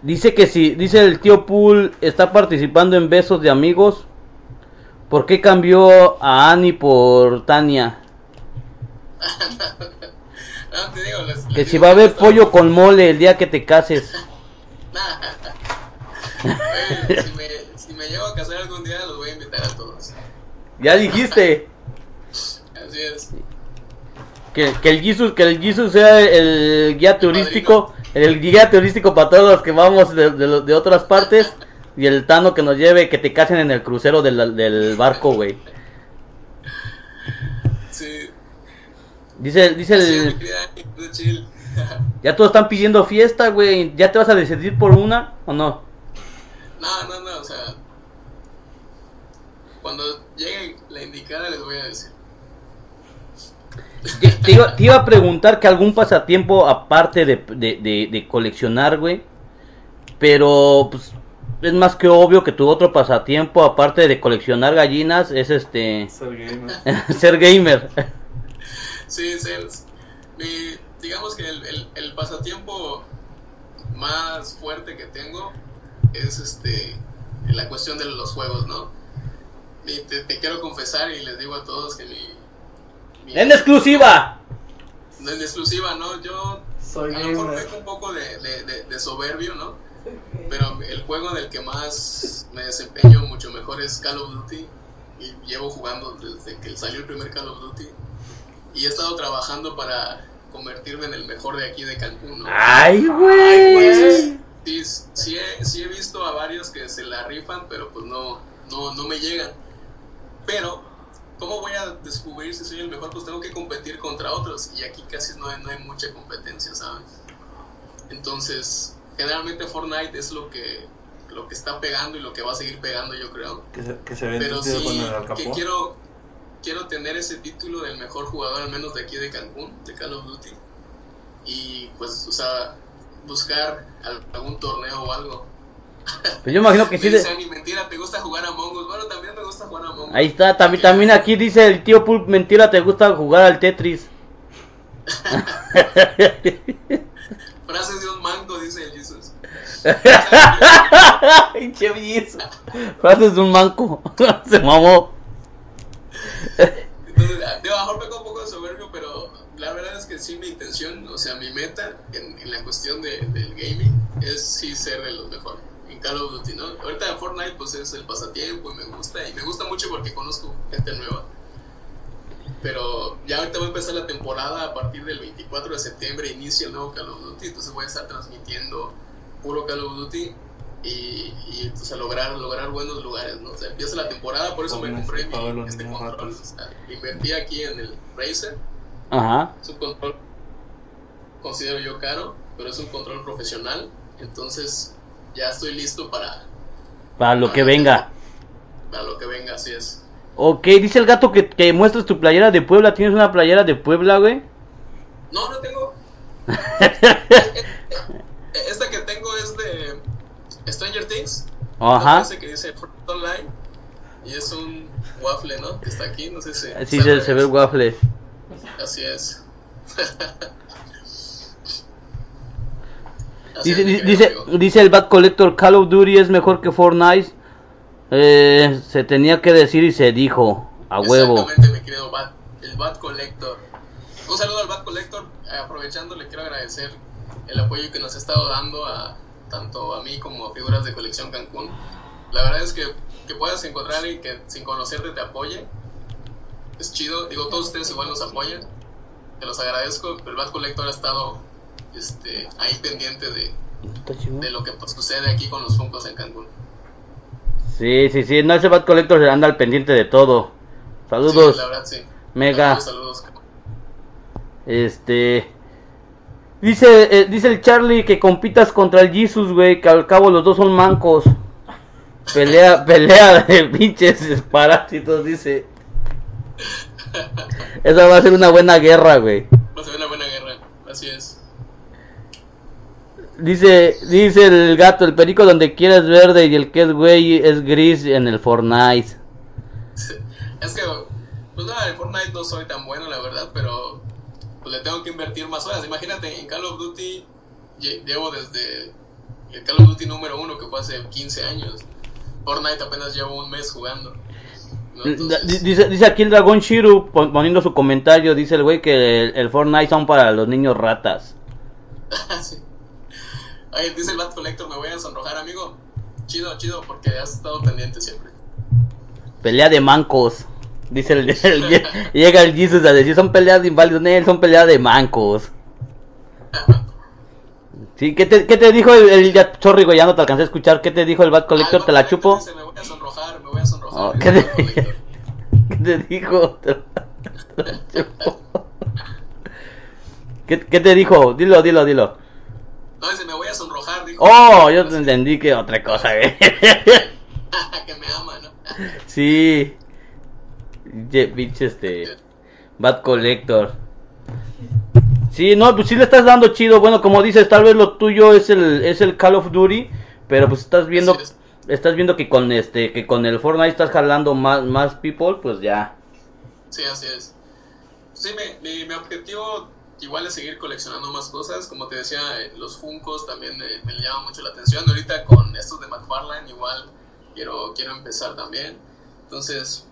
Dice que si, dice el tío Pool está participando en besos de amigos. ¿Por qué cambió a Annie por Tania? No, te digo, les- Que si va a haber pollo con mole el día que te cases. Oye, si, me, si me llego a casar algún día, los voy a invitar a todos. Ya dijiste. Así es. Que, que el Jesus, que el Jesus sea el guía turístico, el guía turístico para todos los que vamos de, de, de otras partes. Y el Tano que nos lleve, que te casen en el crucero del, del barco, güey. Sí. Dice, dice Sí, el... chill. Ya todos están pidiendo fiesta, güey. ¿Ya te vas a decidir por una o no? No, no, no, o sea. Cuando llegue la indicada, les voy a decir. Te, te iba, te iba a preguntar que algún pasatiempo aparte de, de, de- de coleccionar, güey. Pero, pues, es más que obvio que tu otro pasatiempo, aparte de coleccionar gallinas, es este... Ser gamer. ser gamer. Sí, sí. es- mi- digamos que el, el, el pasatiempo más fuerte que tengo es este en la cuestión de los juegos, ¿no? Y te, te quiero confesar y les digo a todos que mi... mi- ¡En exclusiva! No en exclusiva, ¿no? Yo Soy a lo mejor peco un poco de, de, de- de soberbio, ¿no? Pero el juego en el que más me desempeño mucho mejor es Call of Duty. Y llevo jugando desde que salió el primer Call of Duty. Y he estado trabajando para convertirme en el mejor de aquí de Cancún, ¿no? ¡Ay, güey! sí, sí he, sí he visto a varios que se la rifan, pero pues no, no, no me llegan. Pero, ¿cómo voy a descubrir si soy el mejor? Pues tengo que competir contra otros. Y aquí casi no hay, no hay mucha competencia, ¿sabes? Entonces, generalmente Fortnite es lo que, lo que está pegando y lo que va a seguir pegando, yo creo. Que se, que se ve Pero sí, con el que quiero, quiero tener ese título del mejor jugador, al menos de aquí de Cancún, de Call of Duty. Y pues, o sea, buscar al- algún torneo o algo. Pues yo imagino que sí. Me de- dicen, "Ni mentira, ¿te gusta jugar a Among Us? Bueno, también me gusta jugar a Among Us. Ahí está, también, también aquí dice el tío Pulp, mentira, te gusta jugar al Tetris. Frases de un manco, dice el. Pinche belleza. Frases de un manco. Se mamó. Entonces, a lo mejor peco un poco de soberbio, pero la verdad es que sí mi intención, o sea, mi meta en, en la cuestión de- del gaming es sí ser de los mejores. En Call of Duty, ¿no? Ahorita Fortnite pues es el pasatiempo y me gusta, y me gusta mucho porque conozco gente nueva. Pero ya ahorita va a empezar la temporada a partir del 24 de septiembre, inicia el nuevo Call of Duty, entonces voy a estar transmitiendo puro Call of Duty y, y entonces, lograr, lograr buenos lugares, ¿no? O sea, empieza la temporada, por eso me compré mi, este niños control. o sea, invertí aquí en el Razer, Ajá. es un control considero yo caro, pero es un control profesional, entonces ya estoy listo para, Para lo que venga. para lo que venga, así es. Ok, dice el gato que, que muestres tu playera de Puebla. ¿Tienes una playera de Puebla, güey? No, no tengo. Esta que tengo es de Stranger Things. Ajá. Ese que dice Online. Y es un waffle, ¿no? Que está aquí, no sé si. Sí, se, se ve el waffle. Así es. Así Dice, es, dice, dice el Bad Collector, Call of Duty es mejor que Fortnite. Eh, se tenía que decir y se dijo. A huevo. Exactamente, mi querido Bat, el Bat Collector. Un saludo al Bat Collector. Aprovechando, le quiero agradecer el apoyo que nos ha estado dando a tanto a mí como a figuras de colección Cancún. La verdad es que, que puedas encontrar a alguien que sin conocerte te apoye. Es chido. Digo, todos ustedes igual nos apoyan. Te los agradezco. El Bat Collector ha estado este, ahí pendiente de, de lo que pues, sucede aquí con los Funkos en Cancún. Sí, sí, sí. No, ese Bad Collector se anda al pendiente de todo. Saludos. Sí, la verdad, sí. Mega. Saludos, saludos. Este. Dice, eh, dice el Charlie que compitas contra el Jesus, güey, que al cabo los dos son mancos. Pelea, pelea de pinches parásitos, dice. Esa va a ser una buena guerra, güey. Va a ser una buena guerra. Así es. Dice, dice el gato, el perico donde quiera es verde y el que es güey es gris en el Fortnite. Es que, pues nada, en Fortnite no soy tan bueno, la verdad, pero pues, le tengo que invertir más horas. Imagínate, en Call of Duty lle- llevo desde el Call of Duty número uno que fue hace 15 años. Fortnite apenas lleva un mes jugando. ¿no? D- Entonces, Dice, dice aquí el Dragón Shiru pon- poniendo su comentario, dice el güey que el, el Fortnite son para los niños ratas. sí. Dice el Bad Collector, me voy a sonrojar, amigo. Chido, chido, porque has estado pendiente siempre. Pelea de mancos. Dice el, el- llega el Jesus a decir, son peleas de inválidos, Nel, son peleas de mancos. Sí, ¿qué te, qué te dijo el, el ya, sorry, ya no te alcancé a escuchar, ¿qué te dijo el Bad Collector? Ah, ¿Te la chupo? Collector dice, me voy a sonrojar, me voy a sonrojar. Oh, dice ¿qué te- Bad Collector. ¿Qué te dijo? Te la- te la chupo. ¿Qué, qué te dijo? Dilo, dilo, dilo. No, dice, me voy a sonrojar, dijo. Oh, yo te entendí que otra cosa, que me ama, ¿no? Sí. Pinche este. Bad Collector. Sí, no, pues sí le estás dando chido. Bueno, como dices, tal vez lo tuyo es el, es el Call of Duty. Pero pues estás viendo. Estás viendo que con este. Que con el Fortnite estás jalando más, más people. Pues ya. Sí, así es. Sí, mi, mi, mi objetivo igual es seguir coleccionando más cosas. Como te decía, eh, los Funcos también me, me llaman mucho la atención. Ahorita con estos de McFarlane igual quiero, quiero empezar también. Entonces,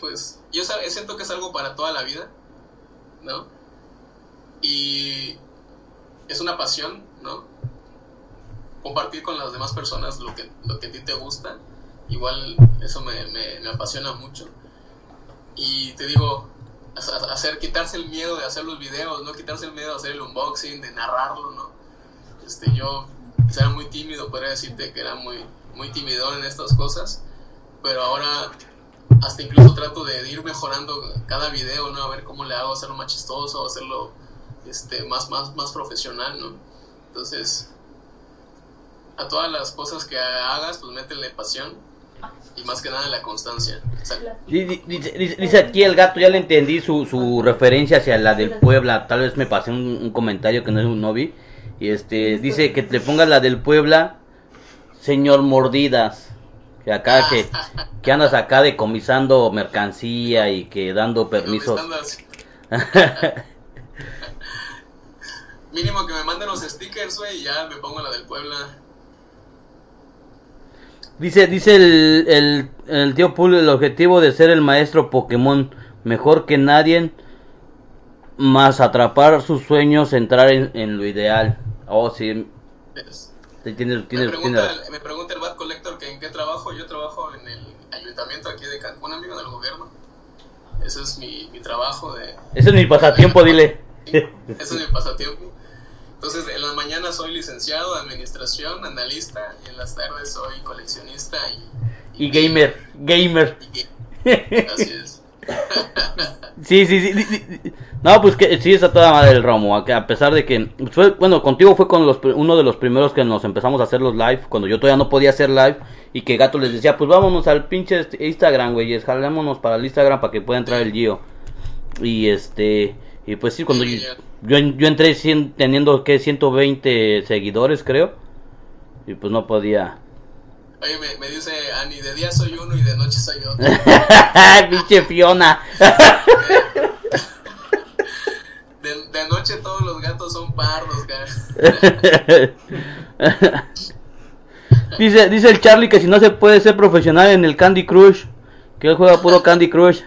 pues yo siento que es algo para toda la vida, ¿no? Y es una pasión, ¿no? Compartir con las demás personas lo que, lo que a ti te gusta. Igual eso me, me, apasiona mucho y te digo ha- hacer quitarse el miedo de hacer los videos no quitarse el miedo de hacer el unboxing de narrarlo no este yo pues, era muy tímido podría decirte que era muy muy timidón en estas cosas pero ahora hasta incluso trato de ir mejorando cada video no a ver cómo le hago hacerlo más chistoso hacerlo este más más más profesional no entonces a todas las cosas que hagas pues métele pasión y más que nada la constancia O Dice, dice- dice aquí el gato, ya le entendí su, su referencia hacia la del Puebla. Tal vez me pasé un, un comentario que no, no vi. Y este, dice que te pongas la del Puebla, señor Mordidas. Que acá, que, que andas acá decomisando mercancía y que dando permisos. Mínimo que me manden los stickers, güey, y ya me pongo la del Puebla. Dice, dice el, el, el tío Pool el objetivo de ser el maestro Pokémon mejor que nadie, más atrapar sus sueños, entrar en, en lo ideal. Oh, sí, Me pregunta, el, me pregunta el Bad Collector que en qué trabajo. Yo trabajo en el ayuntamiento aquí de Cancún, amigo del gobierno. Ese es mi, mi trabajo de... Ese es mi pasatiempo, dile. Ese es mi pasatiempo. Entonces, en las mañanas soy licenciado de administración, analista, y en las tardes soy coleccionista y... Y gamer, gamer. y. Así es. Sí, sí, sí. di- No, pues que sí está toda madre el Romo. A pesar de que fue, bueno, contigo fue con los, uno de los primeros que nos empezamos a hacer los live. Cuando yo todavía no podía hacer live. Y que Gato les decía, pues vámonos al pinche este- Instagram, güey. Jalémonos para el Instagram para que pueda entrar el Gio. Y este. Y pues sí, cuando yo, yo, yo entré cien- teniendo que 120 seguidores, creo. Y pues no podía. Oye, me, me dice Ani, de día soy uno y de noche soy otro. pinche Fiona. De, de noche todos los gatos son pardos, cara. dice, dice el Charlie que si no se puede ser profesional en el Candy Crush, que él juega puro Candy Crush.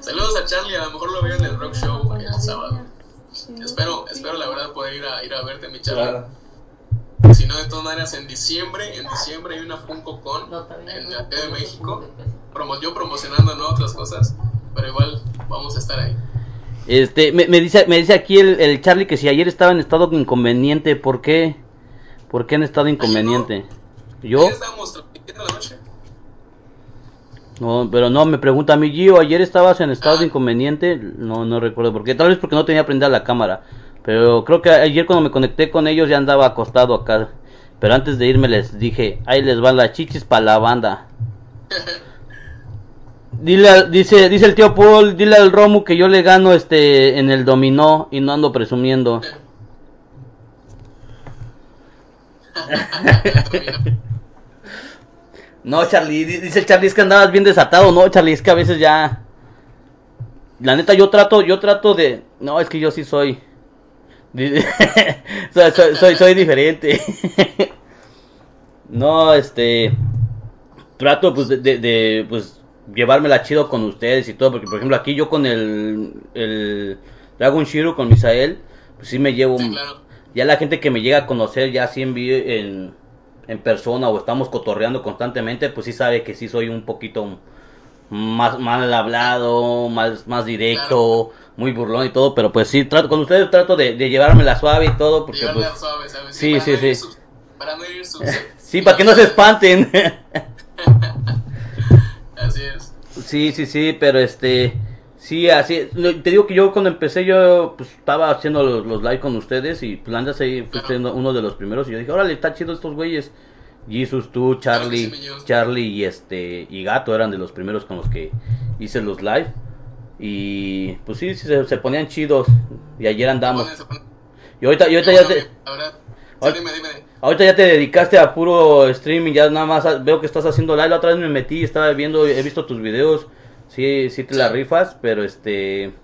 Saludos a Charlie, a lo mejor lo veo en el rock show el sábado. Espero, espero la verdad poder ir a, ir a verte, mi Charlie. Claro. Si no, de todas maneras, en diciembre, en diciembre hay una Funko Con en la Ciudad de México. Promo- yo promocionando ¿no? otras cosas, pero igual vamos a estar ahí. Este, me, me dice, me dice aquí el, el Charlie que si ayer estaba en estado inconveniente, ¿por qué? ¿Por qué en estado inconveniente? ¿Yo? Estábamos transmitiendo la noche. No, pero no, me pregunta a mí, Gio, ¿ayer estabas en estado de inconveniente? No, no recuerdo por qué. Tal vez porque no tenía prendida la cámara. Pero creo que ayer cuando me conecté con ellos ya andaba acostado acá. Pero antes de irme les dije, ahí les van las chichis para la banda. Dile, al- dice, dice el tío Paul, dile al Romu que yo le gano este en el dominó y no ando presumiendo. No, Charlie, di- dice el Charlie, es que andabas bien desatado, no, Charlie, es que a veces ya... La neta, yo trato, yo trato de... No, es que yo sí soy... soy, soy, soy, soy diferente. no, este. Trato pues de, de, de, pues llevármela chido con ustedes y todo, porque por ejemplo aquí yo con el, el Dragon Shiro, con Misael, pues sí me llevo. Sí, claro. Ya la gente que me llega a conocer ya así en, vi- en, en persona o estamos cotorreando constantemente, pues sí sabe que sí soy un poquito más mal hablado, más, más directo, muy burlón y todo, pero pues sí, trato, con ustedes trato de, de llevármela suave y todo, porque pues... suave, ¿sabes? sí, sí, sí. sus- para no herir sus... Sí, para que no se espanten. Así es. Sí, sí, sí, pero este, sí, así, te digo que yo cuando empecé yo pues estaba haciendo los, los live con ustedes y pues andas ahí fuiste uno uno de los primeros y yo dije, órale, está chido estos güeyes. Jesus, tú, Charlie, Claro. Charlie y este y Gato eran de los primeros con los que hice los live y pues sí, sí, se, se ponían chidos y ayer andamos. Se Y ahorita, y ahorita ya te, Ahora, sí, Ahora- dime, dime. Ahorita ya te dedicaste a puro streaming, ya nada más veo que estás haciendo live. La otra vez me metí, estaba viendo, he visto tus videos. Sí, sí te la rifas, pero este.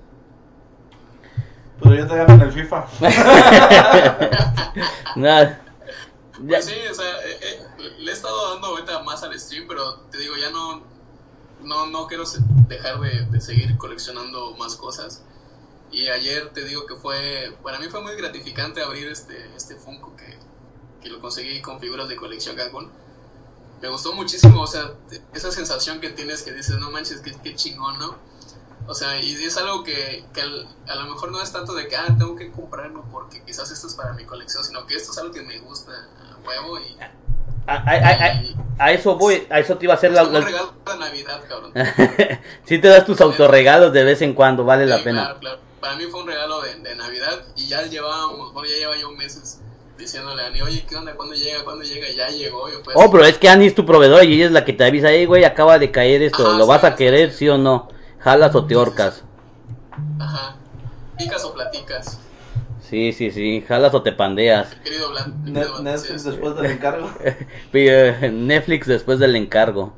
Pero yo te en el FIFA. Nada. Ya- Pues sí, o sea, eh, eh, le he estado dando ahorita más al stream, pero te digo, ya no, no, no quiero dejar de, de seguir coleccionando más cosas. Y ayer te digo que fue, para mí fue muy gratificante abrir este, este Funko que, que lo conseguí con figuras de colección Cancún. Me gustó muchísimo, o sea, esa sensación que tienes que dices, no manches, qué, qué chingón, ¿no? O sea, y es algo que, que al- a lo mejor no es tanto de que, ah, tengo que comprarlo porque quizás esto es para mi colección, sino que esto es algo que me gusta a huevo y a, a- a- a- eso voy, a eso te iba a hacer la. un la- regalo de Navidad, cabrón. sí te das tus autorregalos de vez en cuando, vale la Sí, pena. Claro, claro. Para mí fue un regalo de, de Navidad y ya llevábamos, bueno, ya lleva yo meses diciéndole a Ani, oye, ¿qué onda? ¿Cuándo llega? ¿Cuándo llega? Ya llegó. Yo, pues, Oh, pero es que Annie es tu proveedor y ella es la que te avisa, hey, güey, acaba de caer esto, Ajá, ¿lo sí, vas a sí, querer, sí. sí o no? ¿Jalas o te horcas? Ajá. ¿Picas o platicas? Sí, sí, sí, jalas o te pandeas. Querido Blan. Querido Blan, Netflix después del encargo. Netflix después del encargo.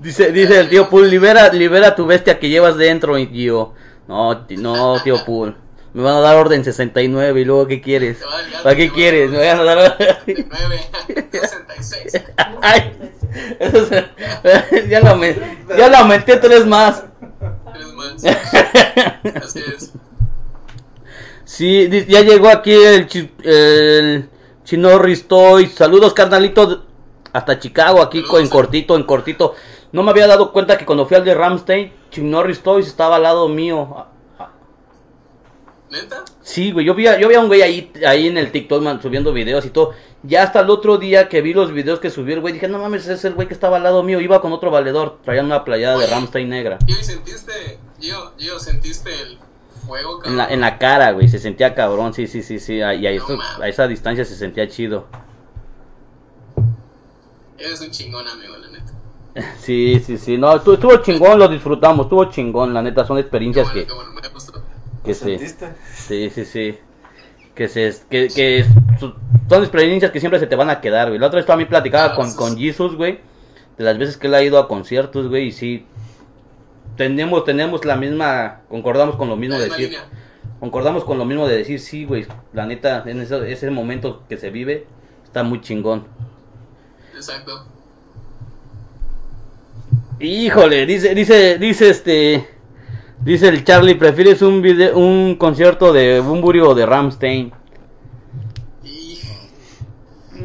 dice, dice el tío Pool, libera, libera tu bestia que llevas dentro, y yo. No, no, tío Pool. Me van a dar orden 69 y luego ¿qué quieres? Gato, ¿Para qué quieres? Me van a dar orden. 69, 66. Ay, eso se- ya, lo aumenté, ya lo aumenté tres más. Tres más. Así es. Sí, ya llegó aquí el, chi- el Chinorris Toy. Saludos, carnalito. Hasta Chicago, aquí Saludos, en eh. cortito, en cortito. No me había dado cuenta que cuando fui al de Ramstein, Chinorris Toys estaba al lado mío. ¿Neta? Sí, güey, yo vi, a- yo vi a un güey ahí, ahí en el TikTok man, subiendo videos y todo. Ya hasta el otro día que vi los videos que subió el güey, dije, no mames, ese es el güey que estaba al lado mío. Iba con otro valedor, traía una playada de. Ramstein negra. ¿y sentiste, Gio, Gio, sentiste el fuego, cabrón? En la, en la cara, güey, se sentía cabrón, sí, sí, sí, sí. Y a, No eso- mames. a esa distancia se sentía chido. Eres un chingón, amigo, la neta. Sí, sí, sí. No, estuvo, estuvo chingón, lo disfrutamos, estuvo chingón. La neta, son experiencias bueno, que, bueno, que. Sí, sí, sí. Que se. Que, que son experiencias que siempre se te van a quedar, güey. La otra vez también platicaba Claro, con, con es- Jesus, güey. De las veces que él ha ido a conciertos, güey. Y sí. Tenemos, tenemos la misma. Concordamos con lo mismo de decir. línea. Concordamos con lo mismo de decir, sí, güey. La neta, en ese, ese momento que se vive, está muy chingón. Exacto. Híjole, dice, dice, dice este, dice el Charlie, ¿prefieres un video, un concierto de Bumburi o de Ramstein?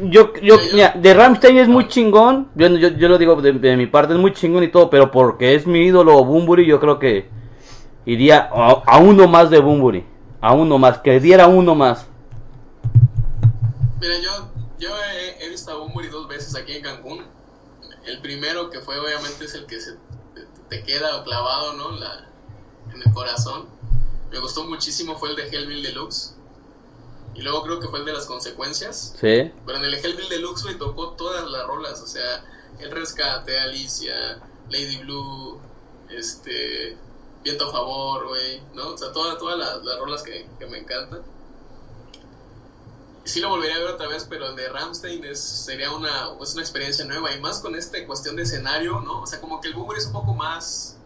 Yo, yo, mira, de Ramstein es muy chingón, yo, yo, yo lo digo de, de mi parte, es muy chingón y todo, pero porque es mi ídolo Bumburi, yo creo que iría a, a uno más de Bumburi, a uno más, que diera uno más. Mira, yo, yo he, he visto a Bumburi dos veces aquí en Cancún. El primero que fue obviamente es el que se te, queda clavado, ¿no? La, en el corazón. Me gustó muchísimo fue el de Hellbill Deluxe. Y luego creo que fue el de las consecuencias. Sí, Pero en el Hellbill Deluxe, güey, tocó todas las rolas. O sea, El Rescate, Alicia, Lady Blue, este, Viento a Favor, güey, ¿no? O sea, todas, todas las, las rolas que, que me encantan. Sí lo volvería a ver otra vez, pero el de Ramstein es, sería una, es una experiencia nueva. Y más con esta cuestión de escenario, ¿no? O sea, como que el Boomer es un poco más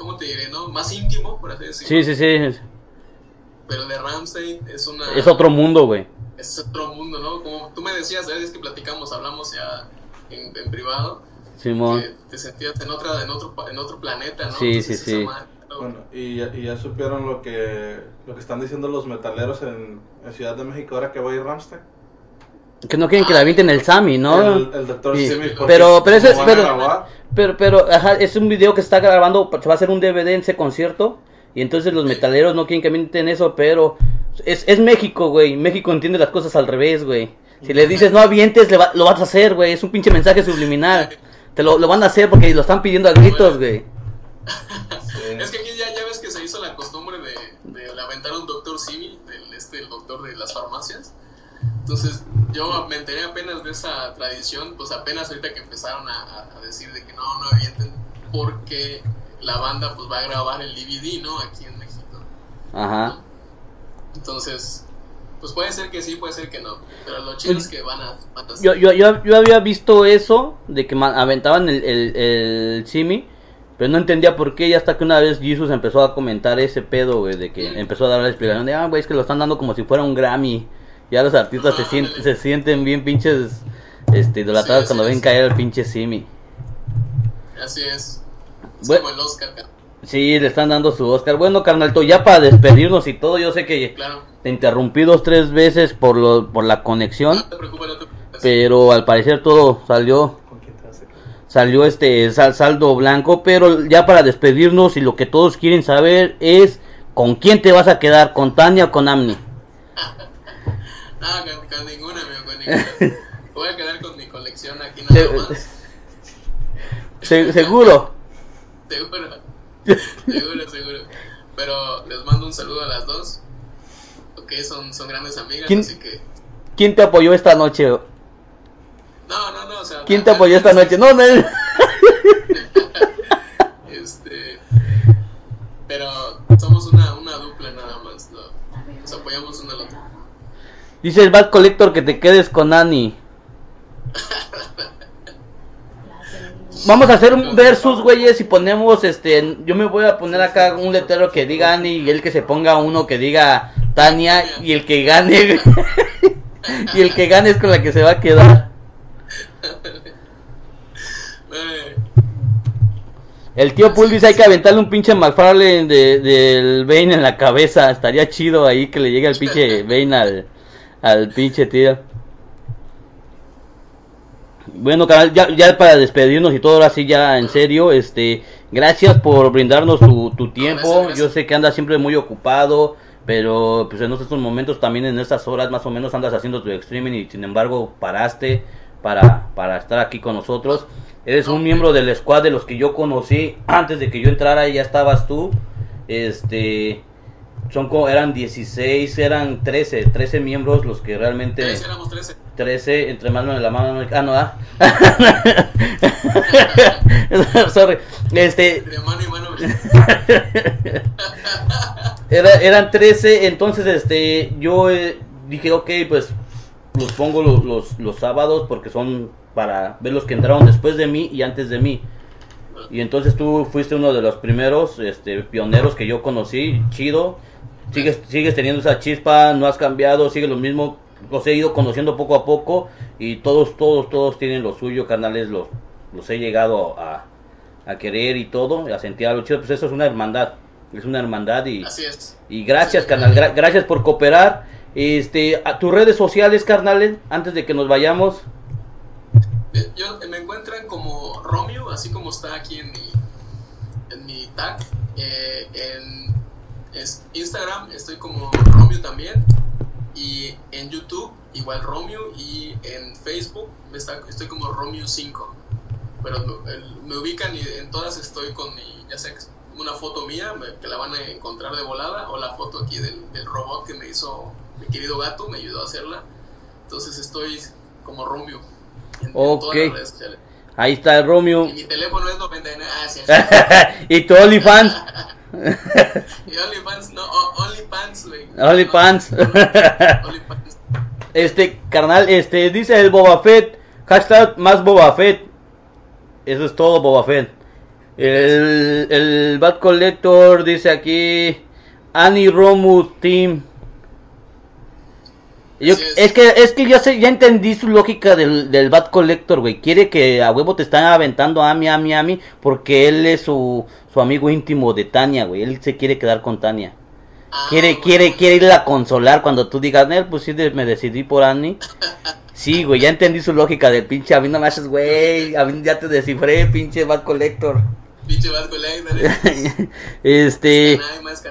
¿cómo te diré, no? Más íntimo, por así decirlo. Sí, sí, sí. Pero el de Ramstein es una... Es otro mundo, güey. Es otro mundo, ¿no? Como tú me decías, a veces que platicamos, hablamos ya en, en privado, Simón. que te sentías en, otra, en, otro, en otro planeta, ¿no? Sí, sí, sí. Bueno, y ya, y ya supieron lo que, lo que están diciendo los metaleros en, en Ciudad de México ahora que va a ir Ramstein. Que no quieren que la avienten el Sami, ¿no? El, el doctor Sí. Simi, Pero- pero ese pero- grabar, Pero, pero, ajá, es un video que se está grabando, se va a hacer un DVD en ese concierto. Y entonces los metaleros no quieren que avienten eso, pero es, es México, güey. México entiende las cosas al revés, güey. Si le dices no avientes, le va- lo vas a hacer, güey. Es un pinche mensaje subliminal. Te lo, lo van a hacer porque lo están pidiendo a gritos, güey. sí. Es que aquí ya, ya ves que se hizo la costumbre de, de aventar un doctor Simi, del, de las farmacias. Entonces, yo me enteré apenas de esa tradición, pues apenas ahorita que empezaron a, decir de que no, no avienten, porque la banda pues va a grabar el DVD, ¿no? Aquí en México. Ajá. Entonces, pues puede ser que sí, puede ser que no. Pero lo chido es que van a... Van a Yo, yo, yo, yo había visto eso, de que aventaban el, el, el Simi, pero no entendía por qué, y hasta que una vez Jesus empezó a comentar ese pedo, güey, de que empezó a dar la explicación de, ah, güey, es que lo están dando como si fuera un Grammy. Ya los artistas se, sienten, ándale. se sienten bien pinches este, idolatrados Sí, cuando ven caer el pinche Simi. Así es. Es Bueno. como el Oscar, ca- Sí, le están dando su Oscar. Bueno, carnalito, ya para despedirnos y todo, yo sé que claro. te interrumpí dos, tres veces por, lo, por la conexión, No te preocupes, no te preocupes. pero al parecer todo salió ¿Con quién te vas a quedar? Salió este sal- saldo blanco, pero ya para despedirnos y lo que todos quieren saber es con quién te vas a quedar, con Tania o con Amni. No, con, con ninguna, amigo, con ninguna. Voy a quedar con mi colección aquí nada Se- más. Se- seguro. Seguro. Seguro, seguro. Pero les mando un saludo a las dos. Ok, son, son grandes amigas, ¿Quién- así que. ¿Quién te apoyó esta noche? No, no, no, o sea. ¿Quién te apoyó esta noche? No, no. Este. Pero somos una, una dupla nada más, ¿no? Nos apoyamos uno al otro. Dice el Bad Collector que te quedes con Annie. Vamos a hacer un versus, güeyes, y ponemos, este, yo me voy a poner acá un letrero que diga Annie y él que se ponga uno que diga Tania y el que gane, y el que gane es con la que se va a quedar. Eh, El tío Pulvis hay que aventarle un pinche McFarlane de, del Bane en la cabeza, estaría chido ahí que le llegue el pinche Bane al, al pinche tío. Bueno, canal, ya, ya para despedirnos y todo ahora sí ya en serio, este, gracias por brindarnos tu, tu tiempo. gracias, gracias. Yo sé que andas siempre muy ocupado, pero pues en estos momentos también en estas horas más o menos andas haciendo tu streaming y sin embargo paraste para, para estar aquí con nosotros. Eres un miembro del squad de los que yo conocí antes de que yo entrara, ya estabas tú. Este, son como, eran 16, eran 13, 13 miembros los que realmente... trece, éramos 13. 13 entre mano de la mano. Ah, no, ah. Sorry. Este, Entre mano y mano. era, eran 13, entonces este, yo eh, dije, ok, pues los pongo los, los, los sábados porque son para ver los que entraron después de mí y antes de mí. Y entonces tú fuiste uno de los primeros este, pioneros que yo conocí, chido. Sigues, sigues teniendo esa chispa, no has cambiado, sigue lo mismo. Los he ido conociendo poco a poco y todos, todos, todos tienen lo suyo, carnales, los, los he llegado a, a querer y todo, a sentir algo chido. Pues eso es una hermandad, es una hermandad y, Así es. y gracias, carnal, gra- gracias por cooperar. Este, a tus redes sociales, carnales, antes de que nos vayamos. Eh, Yo, me encuentran como Romeo, así como está aquí en mi, en mi tag. Eh, en Instagram estoy como Romeo también. Y en YouTube igual Romeo. Y en Facebook me está- estoy como Romeo 5. Pero me, ubican y en todas estoy con mi, ya sea una foto mía, que la van a encontrar de volada, o la foto aquí del robot que me hizo mi querido gato, me ayudó a hacerla. Entonces estoy como Romeo. En, en Ok. todas las redes sociales. Ahí está el Romeo. Y mi teléfono es 99. Ah, sí. y tu OnlyFans. y OnlyFans, no, o- OnlyPants, güey. OnlyPants. Este, carnal, este, dice el Boba Fett. Hashtag más Boba Fett. Eso es todo, Boba Fett. El, el Bad Collector dice aquí Annie Romu Team. Yo- es. es. que es que ya sé, ya entendí su lógica del, del Bad Collector, güey. Quiere que a huevo te están aventando a Ami, Ami, Ami, porque él es su, su amigo íntimo de Tania, güey. Él se quiere quedar con Tania. Ah, Quiere, bueno, quiere, quiere irla a consolar cuando tú digas, Nel, pues sí, me decidí por Annie. Sí, güey, ya entendí su lógica del pinche, a mí no me haces, güey, a mí ya te descifré, pinche Bad Collector. Pinche Bad Collector. eh. este, más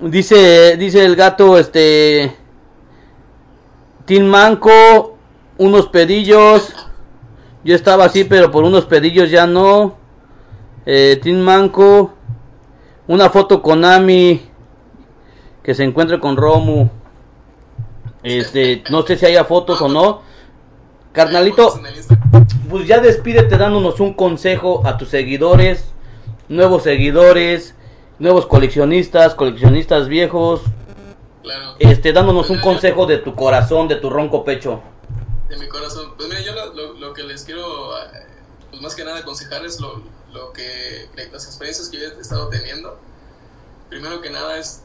dice, dice el gato, este, Tin Manco, unos pedillos, yo estaba así, pero por unos pedillos ya no. Eh, Tin Manco, una foto con Ami, que se encuentre con Romu. Este, no sé si haya fotos o no. Carnalito, pues ya despídete dándonos un consejo a tus seguidores, nuevos seguidores, nuevos coleccionistas, coleccionistas viejos, Claro. este, dándonos un Pues consejo de tu corazón, de tu ronco pecho. de mi corazón. Pues mira, yo lo, lo- lo que les quiero, eh, pues más que nada aconsejar es lo, lo que, las experiencias que yo he estado teniendo. Primero que nada es,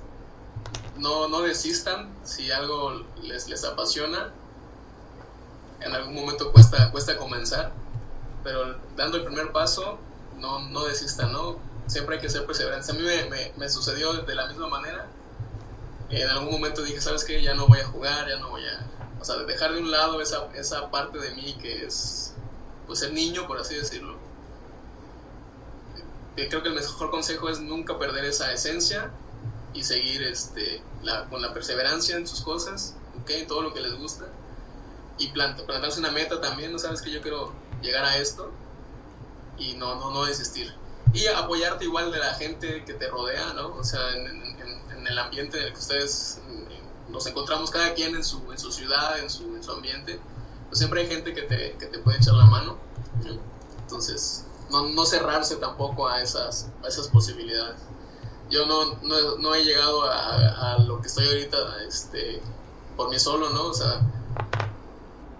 no, no desistan si algo les, les apasiona. En algún momento cuesta, cuesta comenzar, pero dando el primer paso, no, no desistan, ¿no? Siempre hay que ser perseverantes. A mí me, me, me sucedió de la misma manera. En algún momento dije, ¿sabes qué? Ya no voy a jugar, ya no voy a, o sea, dejar de un lado esa, esa parte de mí que es, pues, el niño, por así decirlo. Eh, Creo que el mejor consejo es nunca perder esa esencia y seguir este, la, con la perseverancia en sus cosas, ¿ok? en todo lo que les gusta. Y plant- plantarse una meta también, ¿no sabes que yo quiero llegar a esto? Y no, no, no desistir. Y apoyarte igual de la gente que te rodea, ¿no? O sea, en- en el ambiente en el que ustedes mm, nos encontramos cada quien en su, en su ciudad, en su, en su ambiente, pues siempre hay gente que te, que te puede echar la mano. ¿no? Entonces, no, no cerrarse tampoco a esas, a esas posibilidades. Yo no, no, no he llegado a, a lo que estoy ahorita este, por mí solo, ¿no? O sea,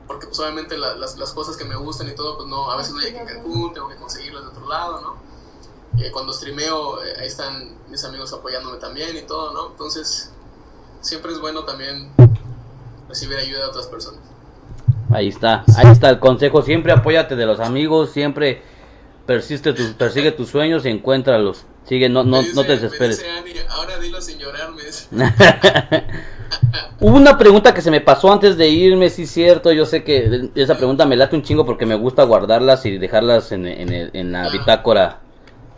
porque pues obviamente la- las, las cosas que me gustan y todo, pues no, a veces no hay que Cancún, tengo que conseguirlas de otro lado, ¿no? Eh, cuando streameo, eh, ahí están mis amigos apoyándome también y todo, ¿no? Entonces, siempre es bueno también recibir ayuda de otras personas. Ahí está, ahí está el consejo, siempre apóyate de los amigos, siempre persiste tus, persigue tus sueños y encuéntralos. Sigue, no, no, dice- no te desesperes. ahora dilo sin llorar, me dice. Hubo una pregunta que se me pasó antes de irme, sí cierto, yo sé que esa pregunta me late un chingo porque me gusta guardarlas y dejarlas en, en, el- en la bitácora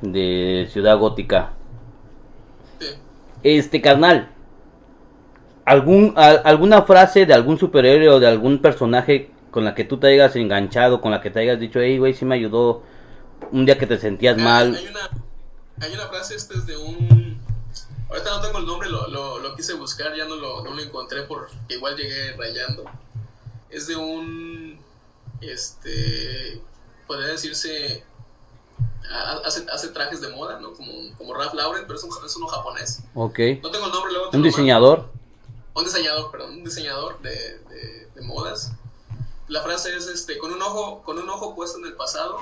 de Ciudad Gótica. Sí. Este, carnal, algún, al- alguna frase de algún superhéroe o de algún personaje con la que tú te hayas enganchado, con la que te hayas dicho, hey, güey, sí me ayudó un día que te sentías mal. Hay una, hay una frase, este es de un... Ahorita no tengo el nombre, lo, lo, lo quise buscar, ya no lo, no lo encontré porque igual llegué rayando. Es de un... Este... Podría decirse... ha- Hace, hace trajes de moda, ¿no? Como, como Ralph Lauren, pero es, un, es uno japonés. Ok. No tengo el nombre, luego te Un mando. diseñador. un diseñador, perdón, un diseñador de, de- de modas. La frase es este, con un ojo, con un ojo puesto en el pasado,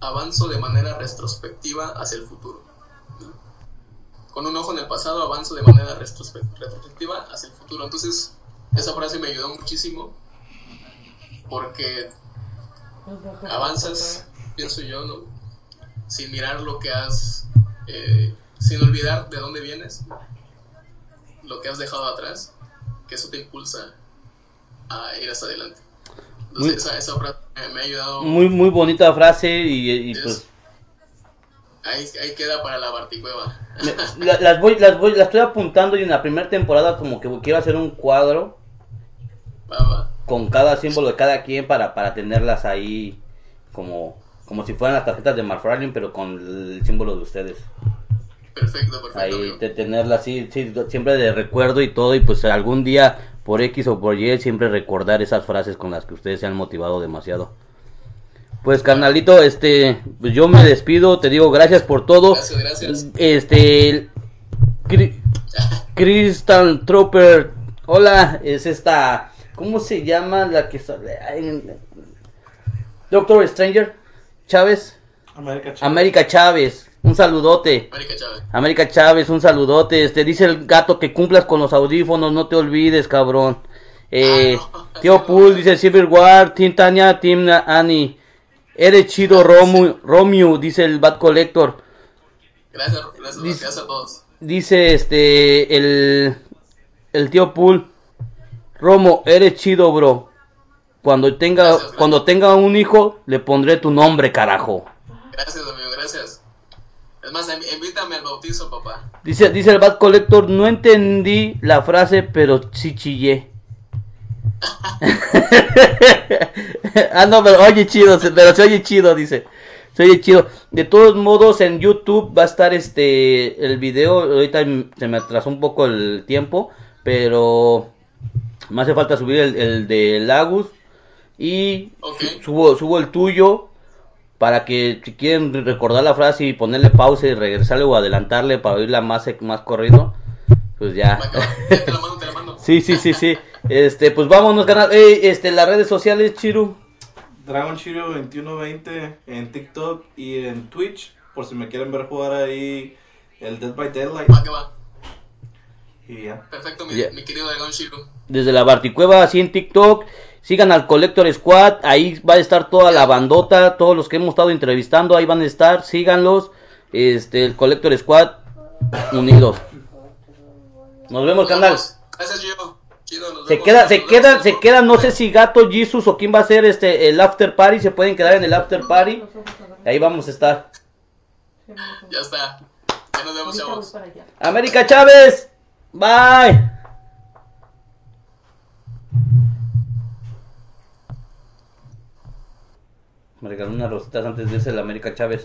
avanzo de manera retrospectiva hacia el futuro. ¿no? Con un ojo en el pasado, avanzo de manera retrospe- retrospectiva hacia el futuro. Entonces, esa frase me ayudó muchísimo porque avanzas, pienso yo, ¿no? Sin mirar lo que has, eh, sin olvidar de dónde vienes, lo que has dejado atrás, que eso te impulsa a ir hacia adelante. Entonces, Muy- esa, esa frase me, ha ayudado. Muy, muy bonita frase y, y, Es- pues... Ahí, ahí queda para la Barticueva. Me- la- las voy, las voy, las estoy apuntando y en la primera temporada como que quiero hacer un cuadro Va, va. con cada símbolo de cada quien para, para tenerlas ahí como, como si fueran las tarjetas de Marfralin pero con el símbolo de ustedes. Perfecto, perfecto. Ahí amigo. de tenerlas así, sí, siempre de recuerdo y todo y pues algún día por X o por Y siempre recordar esas frases con las que ustedes se han motivado demasiado. Pues carnalito, este, pues yo me despido, te digo gracias por todo. Gracias, gracias. Este, Cri- Crystal Trooper, hola, es esta, ¿cómo se llama la que sale? Doctor Stranger, Chávez, América Chávez. América Chávez, un saludote. América Chávez. América Chávez, un saludote. Este dice el gato que cumplas con los audífonos, no te olvides, cabrón. Eh, Ah, no. tío Pool dice Civil War, Team Tania, Team Annie. Eres chido, Romu, Romeo, dice el Bad Collector. Gracias, gracias, Dice- gracias a todos. Dice este el el tío Pool. Romo, eres chido, bro. Cuando tenga Gracias, cuando tenga un hijo, le pondré tu nombre, carajo. Gracias, amigo, gracias. Es más, inv- invítame al bautizo, papá. Dice, dice el Bad Collector, no entendí la frase, pero sí chillé. ah, no, pero oye chido, pero se oye chido, dice. Se oye chido. De todos modos, en YouTube va a estar este el video. Ahorita se me atrasó un poco el tiempo, pero me hace falta subir el, el de Lagus. Y subo, subo el tuyo para que si quieren recordar la frase y ponerle pausa y regresarle o adelantarle para oírla más, más corrido, pues ya. Te la mando, te la mando. Sí, sí, sí, sí. Este, pues vámonos, canal. Este, las redes sociales, Chiru. Dragon Chirio 2120 en TikTok y en Twitch. Por si me quieren ver jugar ahí el Dead by Daylight. Va que va. Y ya. Perfecto, mi, querido Dragón Shiru. Desde la Barticueva, así en TikTok. Sigan al Collector Squad. Ahí va a estar toda la bandota. Todos los que hemos estado entrevistando. Ahí van a estar. Síganlos. Este, el Collector Squad. Unidos. Nos vemos, canal. Gracias, Gio. Chido, nos Se vemos. queda, se vemos. queda, se queda, no sé si Gato, Jesus o quién va a ser este el after party, se pueden quedar en el after party. Ahí vamos a estar. Ya está. Ya nos vemos, chavos. para allá. América Chávez. Bye. Me regaló unas rositas antes de ese el América Chávez.